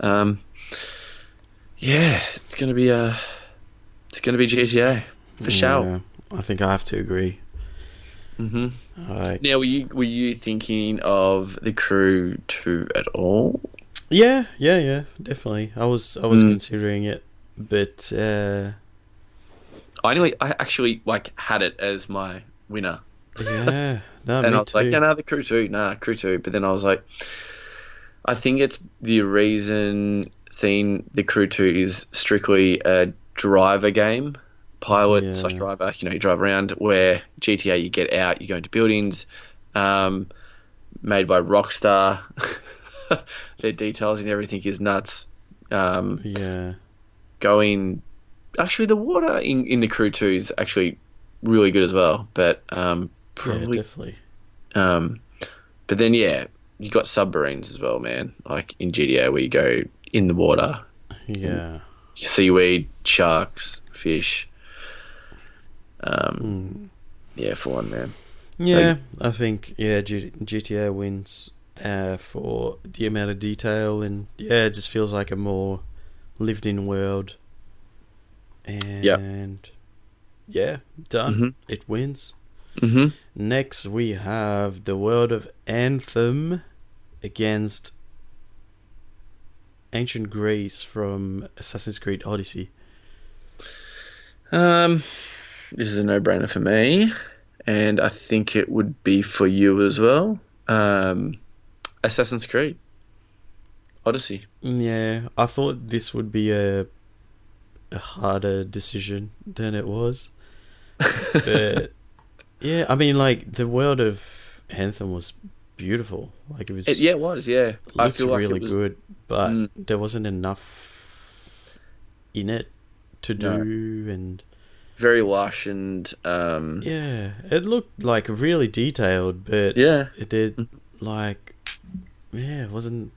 um yeah it's gonna be uh it's gonna be gta for sure
I think I have to agree.
hmm
Like,
Now, were you were you thinking of the crew two at all?
yeah, yeah, yeah, definitely. I was I was
Mm.
considering it, but uh,
I nearly, I actually like had it as my winner,
yeah, no,
and
me
I was
too.
like, no, no, the crew two, nah, crew two. But then I was like, I think it's the reason seeing the crew two is strictly a driver game, pilot
Yeah.
slash driver. You know, you drive around. Where GTA, you get out, you go into buildings. Um, made by Rockstar. Their details and everything is nuts. Um,
yeah,
going actually the water in, in the crew 2 is actually really good as well but um
yeah,
probably
definitely.
um but then yeah you got submarines as well man like in GTA where you go in the water
Yeah,
seaweed sharks fish um
Mm.
yeah for one man
yeah. I think yeah, G- GTA wins uh, for the amount of detail and yeah, it just feels like a more lived-in world. And yeah, done.
Mhm.
It wins.
Mm-hmm
Next, we have the world of Anthem against ancient Greece from Assassin's Creed Odyssey.
um this is a no-brainer for me and I think it would be for you as well um Assassin's Creed Odyssey
Yeah, I thought this would be a a harder decision than it was. But yeah, I mean, like the world of Anthem was beautiful. Like it was,
It, yeah, it was. Yeah, I feel like
really
it was, really
good, but
Mm.
there wasn't enough in it to
No.
do, and
very lush and um,
yeah, it looked like really detailed, but
yeah.
it did like yeah, it wasn't.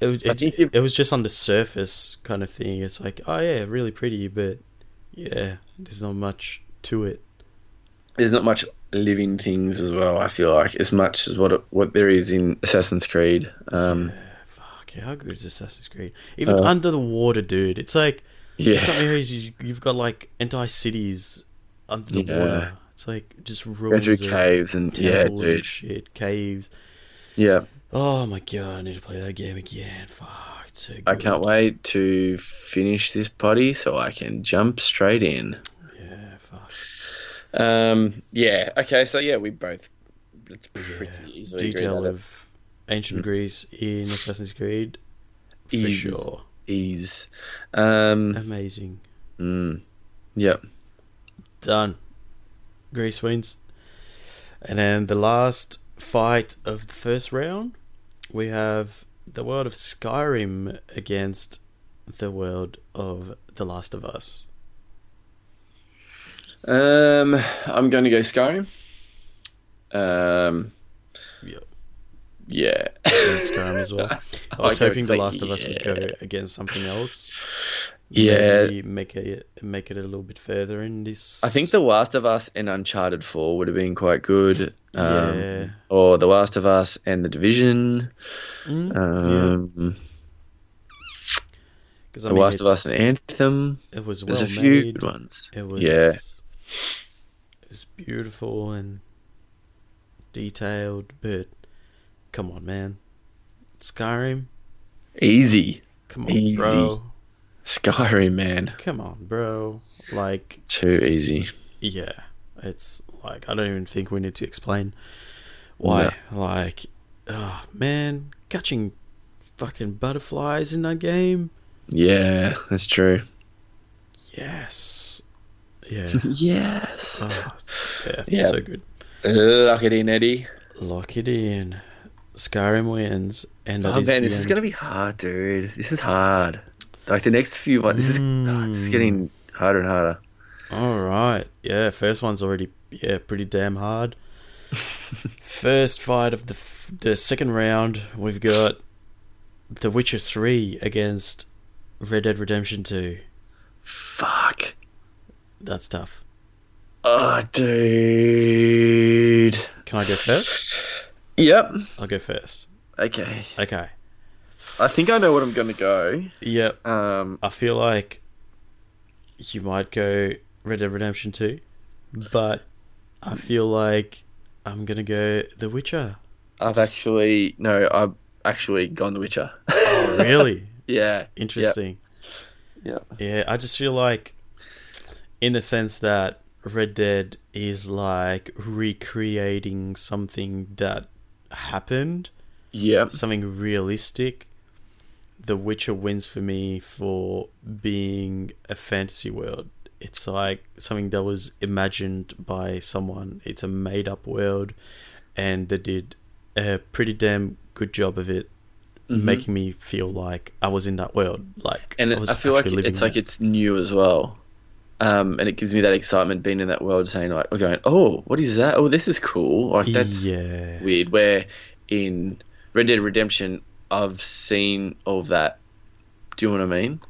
It was,
I
it,
think
it,
if-
it was just on the surface kind of thing. It's like, oh yeah, really pretty, but yeah, there's not much to it.
There's not much living things as well. I feel like as much as what it, what there is in Assassin's Creed. Um,
yeah, fuck, yeah, how good is Assassin's Creed? Even
Uh,
under the water, dude. It's like
yeah,
in some areas you, you've got like entire cities under the
Yeah.
water. It's like just
go
ruins
through caves and yeah,
temples and
dude.
shit, caves.
Yeah,
Oh my god, I need to play that game again. Fuck, it's so good.
I can't wait to finish this potty so I can jump straight in. Um, yeah. Okay. So yeah, we both. It's pretty
Yeah.
easily
Detail
that it
of ancient Greece in Assassin's Creed, for
is
sure.
is. Um,
Amazing.
mm, yep.
Done. Greece wins. And then the last fight of the first round, we have the world of Skyrim against the world of The Last of Us.
Um, I'm going to go Skyrim. Um,
Yep.
yeah.
Skyrim as well. I was
I
hoping The Last of Us would go against something else.
Yeah.
Maybe make it make it a little bit further in this.
I think The Last of Us and Uncharted 4 would have been quite good. Um,
Yeah.
Or The Last of Us and The Division.
Mm,
Um,
Because I
The
mean,
Last of Us and Anthem.
it was
There's
well
a few
made.
good ones.
It was
Yeah.
It was beautiful and detailed, but come on, man. Skyrim,
Easy.
come on,
Easy.
bro.
Skyrim, man.
Come on, bro. Like,
Too easy.
yeah, it's like I don't even think we need to explain why. Like, oh man, catching fucking butterflies in that game.
Yeah, that's true.
Yes. Yeah.
yes.
Oh, yeah,
Yeah.
so good.
Lock it in, Eddie.
Lock it in. Skyrim wins, and
Oh man, this is gonna be hard, dude. This is hard. Like the next few months, this is oh, this is
Mm.
getting harder and harder.
All right. Yeah, first one's already yeah pretty damn hard. first fight of the f- the second round, we've got The Witcher Three against Red Dead Redemption Two.
Fuck.
That's tough.
Oh, dude.
Can I go first?
Yep.
I'll go first.
Okay.
Okay.
I think I know what I'm gonna go.
Yep.
Um.
I feel like you might go Red Dead Redemption Two, but I feel like I'm gonna go The Witcher.
I've actually no. I've actually gone The Witcher.
Oh, really?
yeah.
Interesting.
Yeah.
Yeah, I just feel like, in the sense that Red Dead is like recreating something that happened,
Yeah.
something realistic. The Witcher wins for me for being a fantasy world. It's like something that was imagined by someone. It's a made up world, and they did a pretty damn good job of it,
Mhm.
making me feel like I was in that world. Like,
and
I,
I feel like it's like it's new as well. Um, and it gives me that excitement being in that world, saying like, going, oh, what is that? Oh, this is cool. Like that's
yeah,
weird. Where in Red Dead Redemption, I've seen all of that. Do you know what I mean?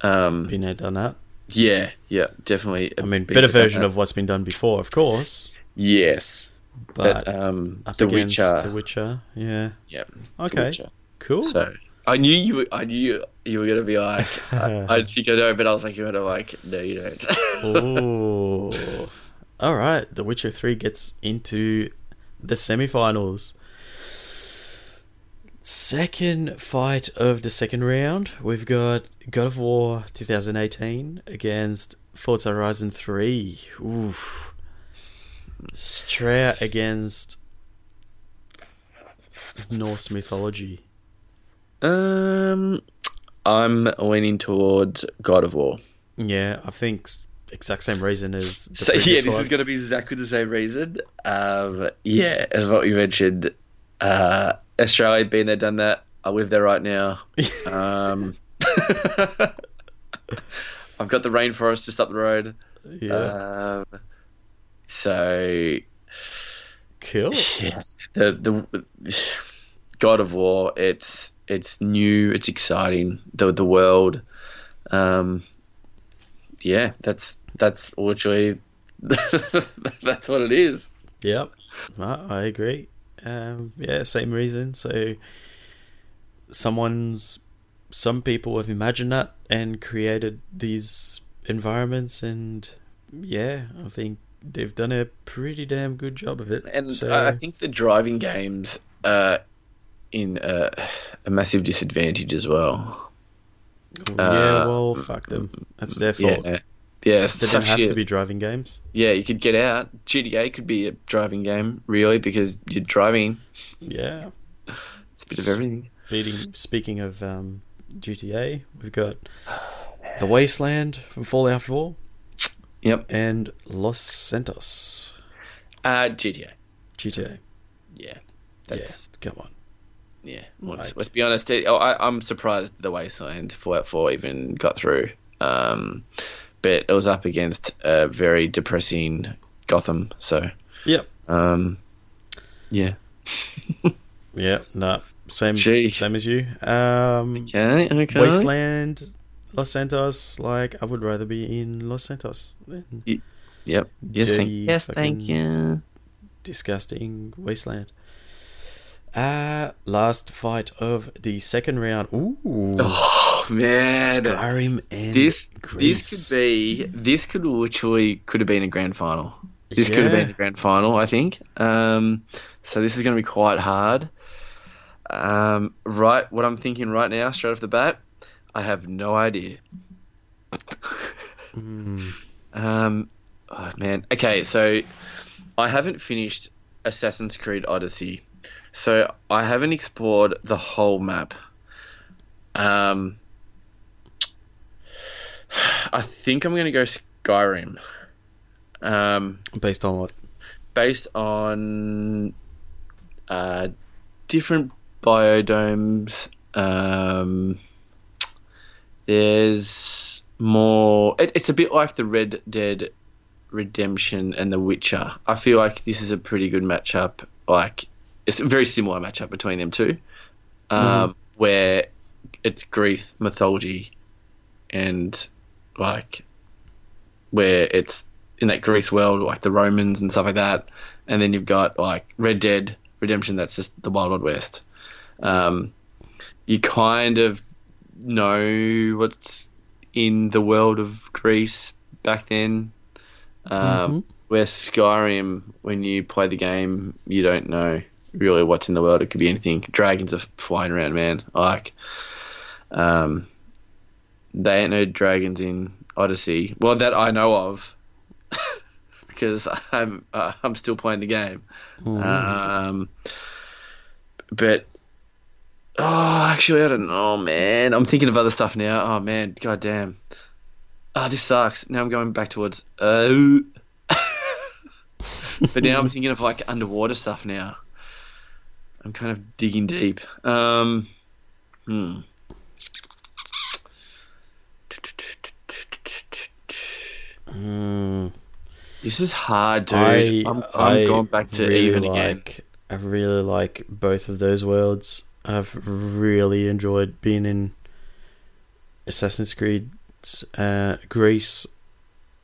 Um,
been there, done that.
yeah, yeah, definitely.
I mean, better version of what's been done before, of course.
yes,
But,
but, um, The Witcher.
The Witcher, yeah.
yeah,
Okay,
Witcher.
cool.
So I knew you. were- I knew you, you were gonna be like, I, I think I know, but I was like, you're gonna like, no, you don't.
Oh, all right. The Witcher Three gets into the semifinals. Second fight of the second round, we've got God of War 2018 against Forza Horizon 3. Oof. Straight against Norse mythology.
Um, I'm leaning towards God of War.
Yeah, I think exact same reason as
So yeah, this
one.
is going to be exactly the same reason. Um, yeah, as what you mentioned, uh, Australia been there, done that. I live there right now. Um, I've got the rainforest just up the road.
yeah,
Um, so
cool.
yeah, the the God of War. It's it's new. It's exciting. The the world. Um, yeah, that's that's literally that's what it is.
Yep, I, I agree. Um, yeah, same reason. So, someone's, some people have imagined that and created these environments, and yeah, I think they've done a pretty damn good job of it.
And
so,
I think the driving games are in a, a massive disadvantage as well.
yeah,
uh,
well, fuck them. That's their fault.
Yeah, yeah,
They didn't have
shit.
to be driving games.
Yeah, you could get out. GTA could be a driving game, really, because you're driving.
Yeah.
It's a bit of everything.
Speaking, speaking of um, GTA, we've got The Wasteland from Fallout 4
Yep.
and Los Santos
Uh, GTA.
GTA.
Yeah. That's
yeah, come on.
Yeah. Let's,
Like-
let's be honest. It, oh, I, I'm surprised the Wasteland Fallout 4 even got through. Um, but it was up against a very depressing Gotham. So,
Yep.
um, yeah.
Yeah, no, same,
Gee.
same as you. Um,
Okay. Okay.
Wasteland, Los Santos. Like, I would rather be in Los Santos than
Yep. Yes. Thank,
dirty
yes. Thank
fucking-
you.
disgusting wasteland. Uh, last fight of the second round. Ooh.
Oh man,
Skyrim and
this
Greece.
this could be this could literally could have been a grand final. This could have been the grand final, I think. Um, so this is going to be quite hard. Um, right, what I'm thinking right now, straight off the bat, I have no idea.
Mm.
Um, oh man. Okay, so I haven't finished Assassin's Creed Odyssey, so I haven't explored the whole map. Um, I think I'm gonna go Skyrim. Um,
Based on what?
based on uh, different biodomes. Um, there's more. It, it's a bit like the Red Dead Redemption and The Witcher. I feel like this is a pretty good matchup. Like it's a very similar matchup between them two, um, where it's Greek mythology and like where it's in that Greece world, like the Romans and stuff like that. And then you've got like Red Dead Redemption, that's just the Wild Wild West. Um, you kind of know what's in the world of Greece back then. Um,
Mhm.
Where Skyrim, when you play the game, you don't know really what's in the world. It could be anything. Dragons are flying around, man. Like, um, they ain't no dragons in Odyssey. Well, that I know of, because I'm uh, I'm still playing the game.
Mm.
Um, but oh, actually, I don't know, man. I'm thinking of other stuff now. Oh man, god damn. Oh, this sucks. Now I'm going back towards. Uh, but now I'm thinking of like underwater stuff now. I'm kind of digging deep. Um, hmm.
Mm.
This is hard, dude.
I,
I'm, I'm going back to
really
even again.
I really like both of those worlds. I've really enjoyed being in Assassin's Creed uh, Greece,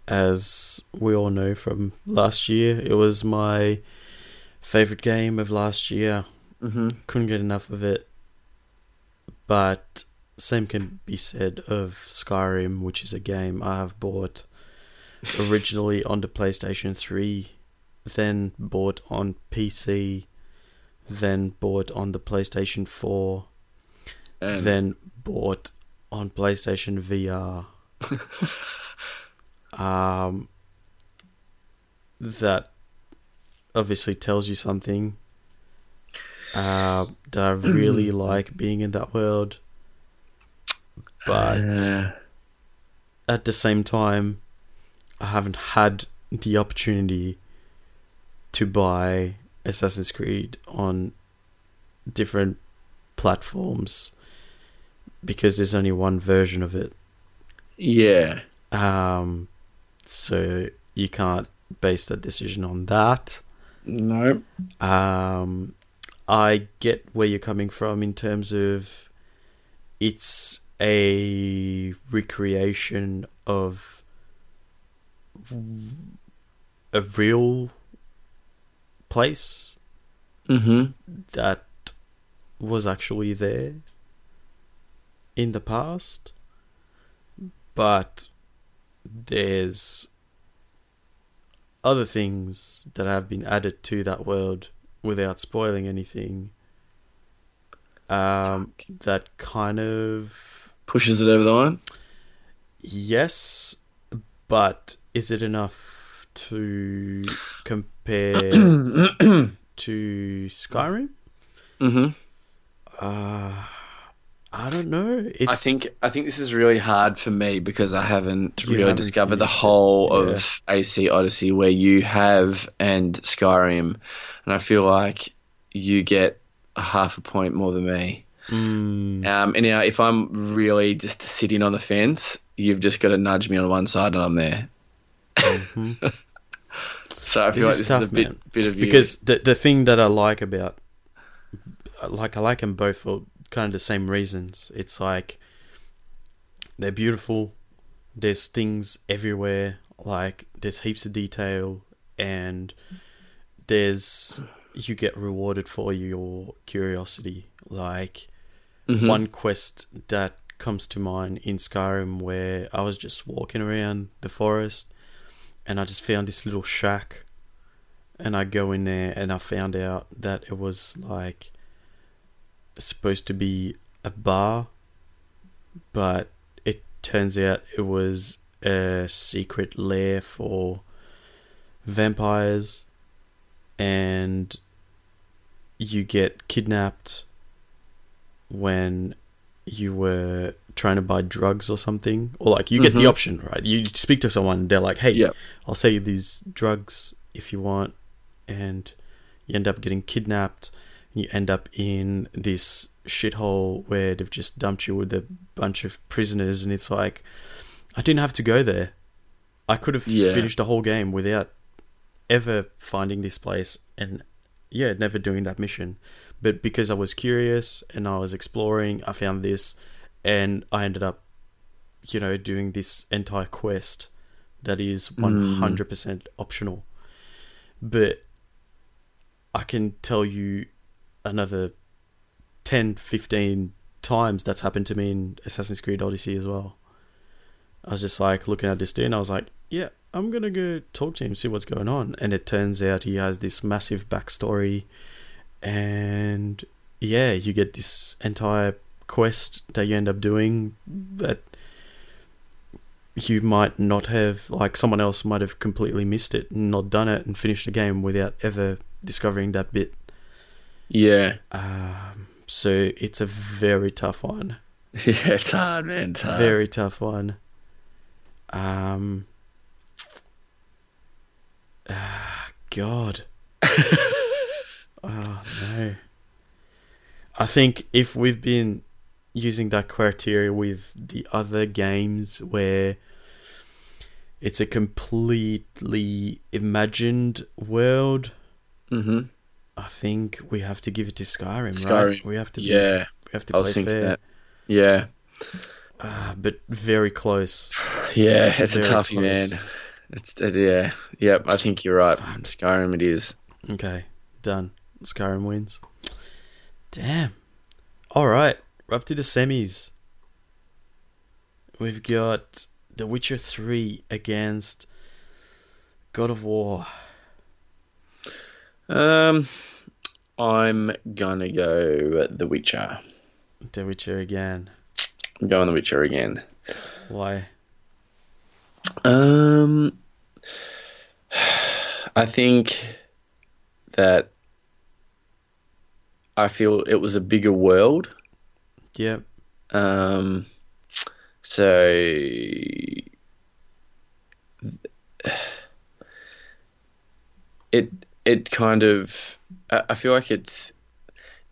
as we all know from last year. It was my favorite game of last year.
Hmm
Couldn't get enough of it. But same can be said of Skyrim, which is a game I have bought originally on the PlayStation 3, then bought on PC, then bought on the PlayStation 4,
And
then bought on PlayStation VR. um, that obviously tells you something. Uh, that I really like being in that world, but
Uh,
at the same time, I haven't had the opportunity to buy Assassin's Creed on different platforms because there's only one version of it.
yeah.
Um, so you can't base that decision on that.
No.
Um, I get where you're coming from in terms of it's a recreation of a real place
Mm-hmm.
that was actually there in the past, but there's other things that have been added to that world without spoiling anything. Um, that kind of
Pushes it over the line.
yes, but is it enough to compare to Skyrim?
Mm-hmm.
Uh, I don't know. It's,
I think I think this is really hard for me because I haven't
You
really
haven't
discovered the
it,
whole
yeah.
of AC Odyssey where you have and Skyrim, and I feel like you get a half a point more than me.
Mm,
Um, and now if I'm really just sitting on the fence, you've just got to nudge me on one side and I'm there.
mhm.
So I
This
feel like
is
this
tough,
is a bit bit of you.
because the the thing that I like about like I like them both for kind of the same reasons. It's like they're beautiful. There's things everywhere. Like there's heaps of detail, and there's you get rewarded for your curiosity. Like
Mhm.
one quest that comes to mind in Skyrim where I was just walking around the forest and I just found this little shack and I go in there and I found out that it was like supposed to be a bar but it turns out it was a secret lair for vampires and you get kidnapped when you were trying to buy drugs or something or like you get the
Mhm.
option right you speak to someone they're like hey
Yep.
i'll sell you these drugs if you want and you end up getting kidnapped you end up in this shithole where they've just dumped you with a bunch of prisoners and it's like i didn't have to go there. I could have
Yeah.
finished the whole game without ever finding this place and yeah never doing that mission. But because i was curious and i was exploring i found this and i ended up you know doing this entire quest that is hmm. 100% optional. But i can tell you another 10 15 times that's happened to me in assassin's creed odyssey as well. I was just like looking at this dude and i was like yeah i'm gonna go talk to him see what's going on. And it turns out he has this massive backstory and yeah you get this entire quest that you end up doing that you might not have like someone else might have completely missed it and not done it and finished the game without ever discovering that bit
Yeah.
um, so it's a very tough one
Yeah, it's hard, man. It's hard.
very tough one um ah, god oh no i think if we've been using that criteria with the other games where it's a completely imagined world
hmm
i think we have to give it to skyrim, right we have to be,
Yeah,
we have to
I
play fair
that. Yeah,
Ah, but very close
yeah, it's a
Very
toughie,
close.
man. It's uh, yeah, yep. I think you're right.
Fuck.
Skyrim, it is.
Okay, done. Skyrim wins. Damn. All right, we're up to the semis. We've got The Witcher 3 against God of War.
Um, I'm gonna go The Witcher.
The Witcher again.
I'm going The Witcher again.
Why?
Um, I think that I feel it was a bigger world.
Yep.
Um, so it it kind of I feel like it's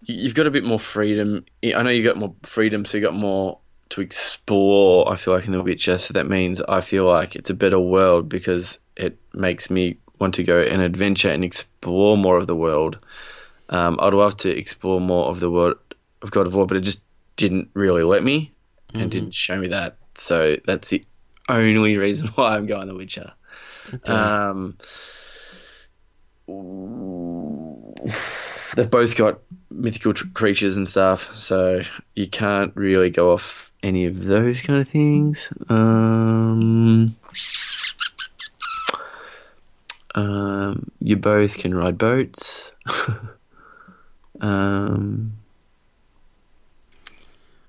you- you've got a bit more freedom. I know you got more freedom, so you got more to explore. I feel like in The Witcher, so that means I feel like it's a better world because it makes me want to go and adventure and explore more of the world. Um, I'd love to explore more of the world of God of War, but it just didn't really let me and didn't show me that. So that's the only reason why I'm going The Witcher.
Okay.
Um, they've both got mythical tr- creatures and stuff, so you can't really go off any of those kind of things. Um, um, you both can ride boats. um,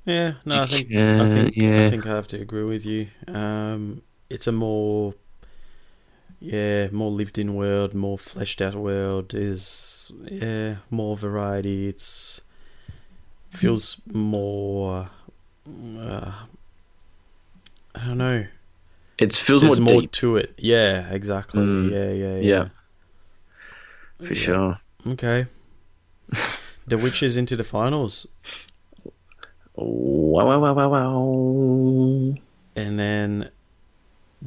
yeah, no, I think I
Yeah,
think I think I have to agree with you. Um, it's a more yeah, more lived in world, more fleshed out world is yeah, more variety. It's feels more uh, I don't know.
it feels
There's
more
more
deep
to it. Yeah, exactly.
Mm.
Yeah, yeah, yeah.
Yeah. for sure.
Okay. the Witcher's into the finals.
Wow, wow, wow, wow, wow.
And then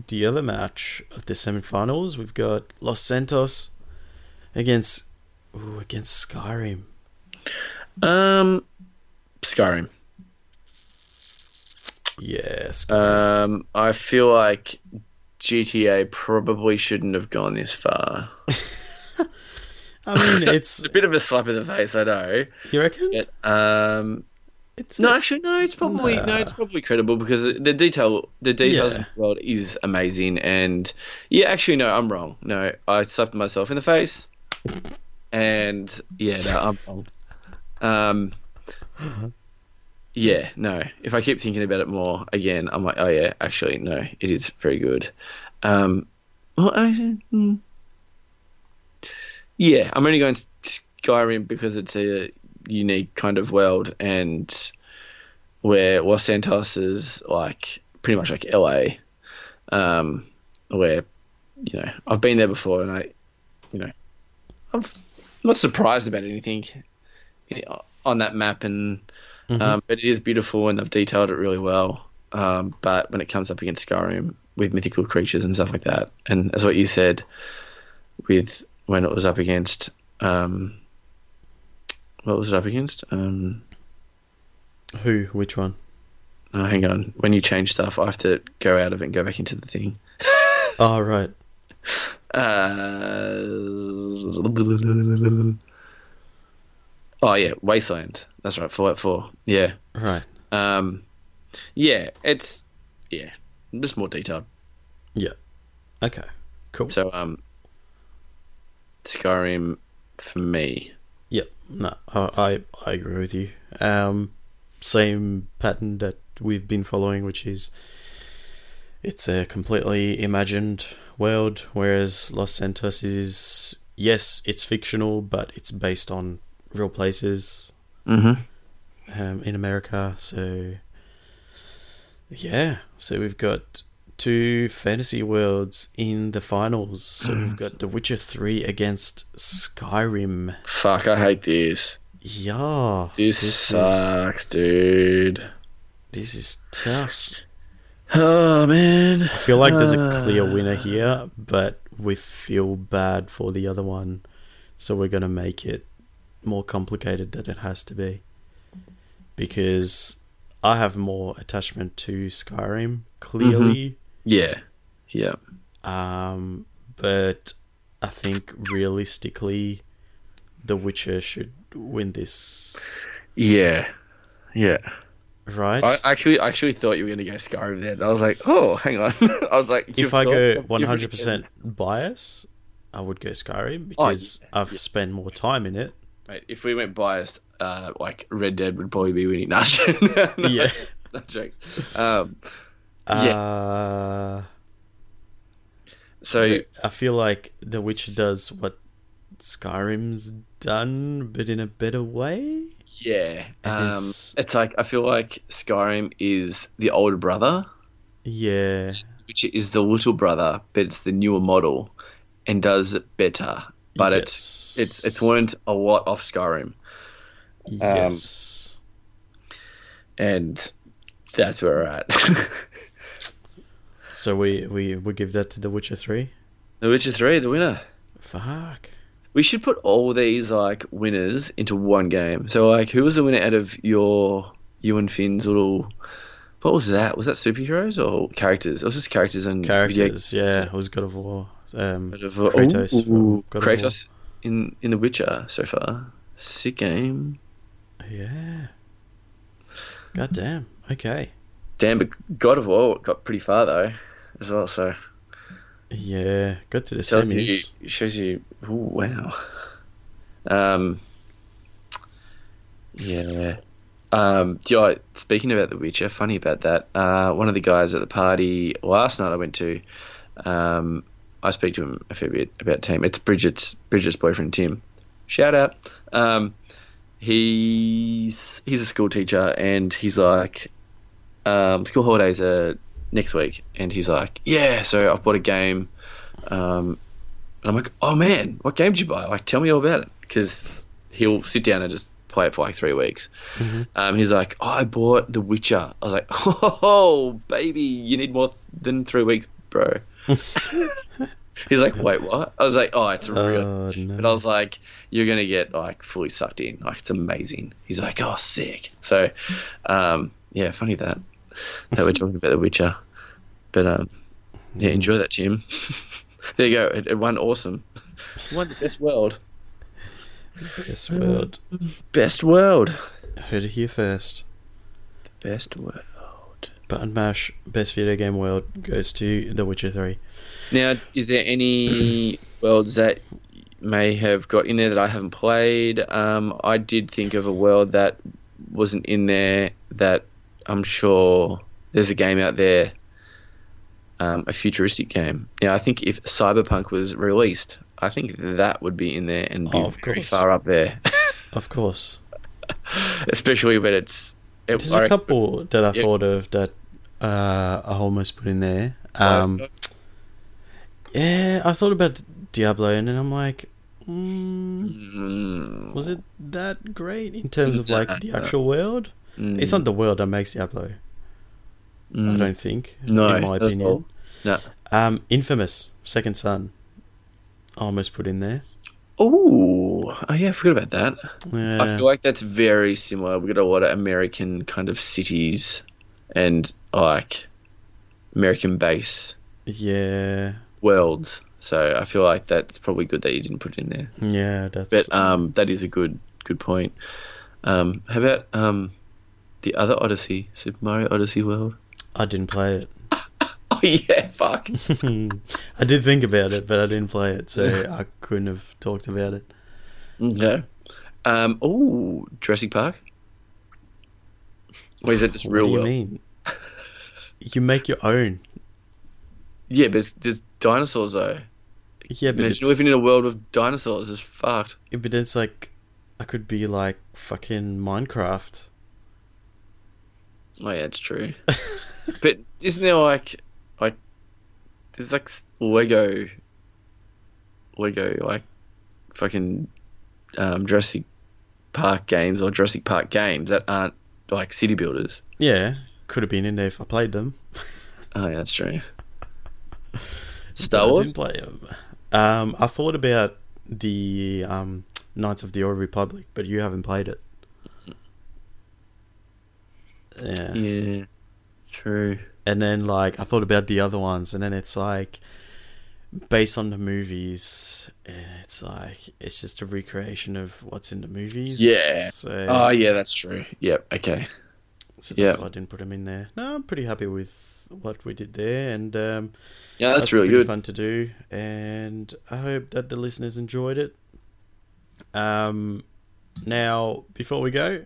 the other match of the semifinals, we've got Los Santos against ooh, against Skyrim.
Um, Skyrim.
Yeah, Skyrim.
Um, I feel like GTA probably shouldn't have gone this far.
I mean, it's
It's a bit of a slap in the face, I know.
you reckon?
But, um,
It's
no,
a-
actually, no. It's probably no. It's probably credible because the detail, the details
Yeah.
of the world is amazing. And yeah, actually, no, I'm wrong. No, I slapped myself in the face. And yeah, no, I'm wrong. Um, yeah, no. If I keep thinking about it more again, I'm like, oh yeah, actually, no, it is very good. Um, well, I, mm, yeah, I'm only going Skyrim because it's a unique kind of world, and where Los Santos is like pretty much like LA, um, where you know I've been there before, and I, you know, I'm not surprised about anything on that map, and um, but it is beautiful, and they've detailed it really well. Um, but when it comes up against Skyrim with mythical creatures and stuff like that, and as what you said, with when it was up against, um, what was it up against? Um,
Who? Which one?
oh, hang on, when you change stuff, I have to go out of it and go back into the thing.
Oh, right.
Uh, oh yeah, Wasteland. That's right. Fallout Four. Yeah.
Right.
Um, yeah. It's yeah, just more detailed.
Yeah. Okay. Cool.
So um, Skyrim for me.
No, I, I I agree with you. Um, same pattern that we've been following, which is it's a completely imagined world, whereas Los Santos is yes, it's fictional, but it's based on real places
Mm-hmm.
um, in America. So yeah, so we've got two fantasy worlds in the finals. So we've got The Witcher Three against Skyrim.
Fuck, I hate this.
Yeah,
This,
is
sucks, dude.
this is tough.
Oh man.
I feel like there's a clear
Uh.
winner here, but we feel bad for the other one, so we're gonna make it more complicated than it has to be. Because I have more attachment to Skyrim, clearly,
Yeah. Yeah.
um, but I think realistically, The Witcher should win this,
Yeah. Yeah.
right?
I actually I actually thought you were gonna go Skyrim then. I was like, oh, hang on. I was like,
if I go 100 percent bias, I would go Skyrim
Oh,
because I've spent more time in it.
Mate, if we went biased, uh, like Red Dead would probably be winning. No,
Yeah.
no jokes. Um, Yeah.
Uh,
so
I feel like The Witcher does what Skyrim's done, but in a better way.
yeah, um,
is-
it's like I feel like Skyrim is the older brother,
Yeah,
which is the little brother, but it's the newer model and does it better. But it's it's it's learned a lot off Skyrim,
yes.
and that's where we're at.
so we, we we give that to The Witcher Three.
the Witcher Three, the winner.
Fuck.
We should put all these like winners into one game. So like, who was the winner out of your you and Finn's little? What was that? Was that superheroes or characters? It was just characters and
Characters, yeah. It was God of War. Um,
Bit of a-
Kratos
Ooh,
God of War.
Kratos in in The Witcher so far. Sick game.
yeah. God damn. Okay.
Damn, but God of War got pretty far though, as well. So
Yeah. Got to the
you,
semis.
it shows you. Ooh, wow. Um. Yeah. Um, do you know, speaking about The Witcher, funny about that. Uh, one of the guys at the party last night I went to, um, I speak to him a fair bit about team. It's Bridget's Bridget's boyfriend Tim. Shout out. Um, he's he's a school teacher and he's like, um, school holidays are next week, and he's like, yeah. So I've bought a game. Um, and I'm like, oh man, what game did you buy? Like, tell me all about it. Because he'll sit down and just play it for like three weeks. Um, he's like, oh, I bought The Witcher. I was like, oh, baby, you need more th- than three weeks, bro. he's like, wait, what? I was like, oh, it's real.
Oh,
But I was like, you're gonna get like fully sucked in. Like it's amazing. He's like, oh, sick. So, um, yeah, funny that that we're talking about The Witcher. But um, yeah, enjoy that, Jim. there you go. It, it won awesome. It won the best world.
Best world.
Best world.
Heard it here first.
Best world.
Button Mash, best video game world goes to The Witcher 3.
Now, is there any worlds that may have got in there that I haven't played? Um, I did think of a world that wasn't in there that I'm sure there's a game out there, um, a futuristic game. Now, I think if Cyberpunk was released, I think that would be in there and be
Oh, of
very
course.
far up there,
Of course.
especially when it's. It,
There's
I
a couple that I
Yeah.
thought of that uh, I almost put in there. Um, yeah, I thought about Diablo, and then I'm like, mm,
Mm,
was it that great in terms of like the actual world?
Mm,
It's not the world that makes Diablo. I
mm,
don't think.
No,
in my opinion.
No.
Um, Infamous Second Son. I almost put in there.
Oh, oh yeah, I forgot about that.
Yeah.
I feel like that's very similar. We've got a lot of American kind of cities and like American base
yeah.
worlds. So I feel like that's probably good that you didn't put it in there.
Yeah, that's
But um, that is a good good point. Um, how about um, the other Odyssey, Super Mario Odyssey World?
I didn't play it.
Oh yeah, fuck.
I did think about it, but I didn't play it, so I couldn't have talked about it.
Okay. Um, oh, Jurassic Park. Or is that just
What
real
do you
world?
mean? You make your own.
Yeah, but it's- there's dinosaurs though.
Yeah, but
Imagine
it's,
living in a world with dinosaurs is fucked.
but it's like I could be like fucking Minecraft.
Oh yeah, it's true. but isn't there like like there's like Lego Lego like fucking um, Jurassic Park games or Jurassic Park games that aren't like city builders.
Yeah, could have been in there if I played them.
Oh yeah, that's true. Star
I
Wars.
didn't play them. Um, I thought about the um, Knights of the Old Republic, but you haven't played it. Yeah.
Yeah, true.
And then like I thought about the other ones, and then it's like based on the movies, and it's like it's just a recreation of what's in the movies.
Yeah.
So,
Oh yeah, that's true. Yep. Okay.
so that's
yeah.
why I didn't put them in there. No, I'm pretty happy with what we did there, and um,
Yeah, that's really good.
fun to do, and I hope that the listeners enjoyed it. Um, now before we go,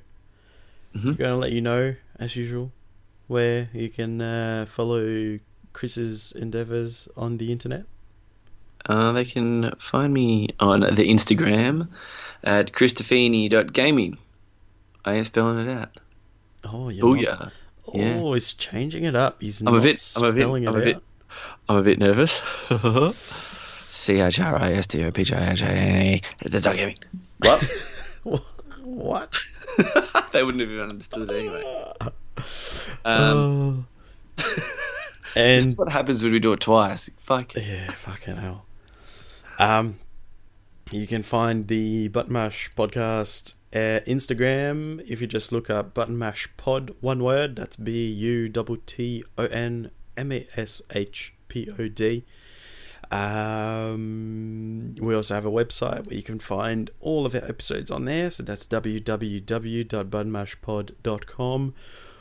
Mhm.
I'm going to let you know as usual where you can uh, follow Chris's endeavors on the internet.
Uh, they can find me on the Instagram at christofini.gaming. I am spelling it out.
Oh, you're not-
Yeah.
Oh, he's changing it up. He's
I'm a
not
bit- I'm a bit-
spelling
I'm
it
a bit- I'm a bit nervous. C H R I S T O P J H A N E. That's not gaming. What?
what?
they wouldn't have even understood it anyway. Um,
oh.
this
and
is what happens when we do it twice. Fuck.
yeah, fucking hell. Um, you can find the Button Mash podcast uh, Instagram if you just look up Button Mash Pod, one word. That's B U T T O N M A S H P O D. Um, we also have a website where you can find all of our episodes on there. So that's www.buttonmashpod.com.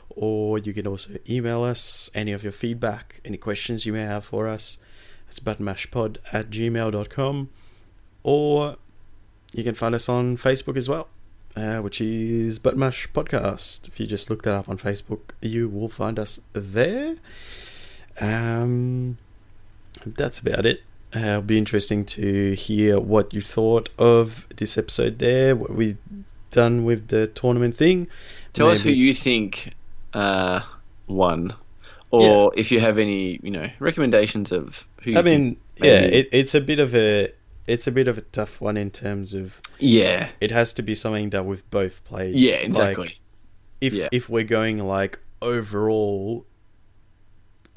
Or you can also email us any of your feedback, any questions you may have for us. It's buttonmashpod at gmail.com. Or you can find us on Facebook as well, uh, which is Buttonmash Podcast. If you just look that up on Facebook, you will find us there. Um, that's about it. Uh, it'll be interesting to hear what you thought of this episode there, what we've done with the tournament thing.
Tell us who
Maybe
you think uh, won, or if you have any, you know, recommendations of who. You
I mean, yeah, it, it's a bit of a it's a bit of a tough one in terms of
yeah,
it has to be something that we've both played.
yeah,
Like,
exactly.
if
Yeah.
if we're going like overall,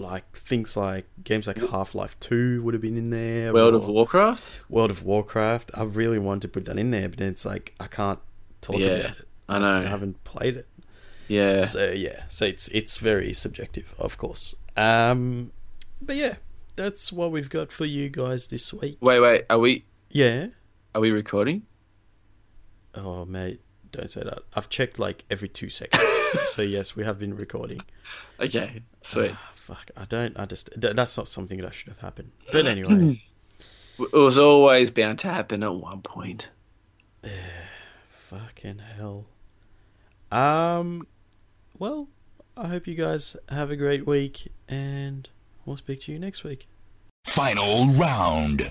like things like games like Half Life Two would have been in there.
World
or
of Warcraft.
World of Warcraft. I really want to put that in there, but then it's like I can't talk
Yeah,
about it.
I know.
I haven't played it.
Yeah,
So yeah, so it's it's very subjective, of course. Um, but yeah, that's what we've got for you guys this week.
wait, wait. Are we
Yeah.
are we recording?
Oh, mate, don't say that. I've checked like every two seconds. so yes, we have been recording.
Okay, sweet.
Ah, fuck, I don't understand. Th- that's not something that should have happened. But anyway,
It was always bound to happen at one point.
fucking hell. Um, well, I hope you guys have a great week, and we'll speak to you next week.
Final round.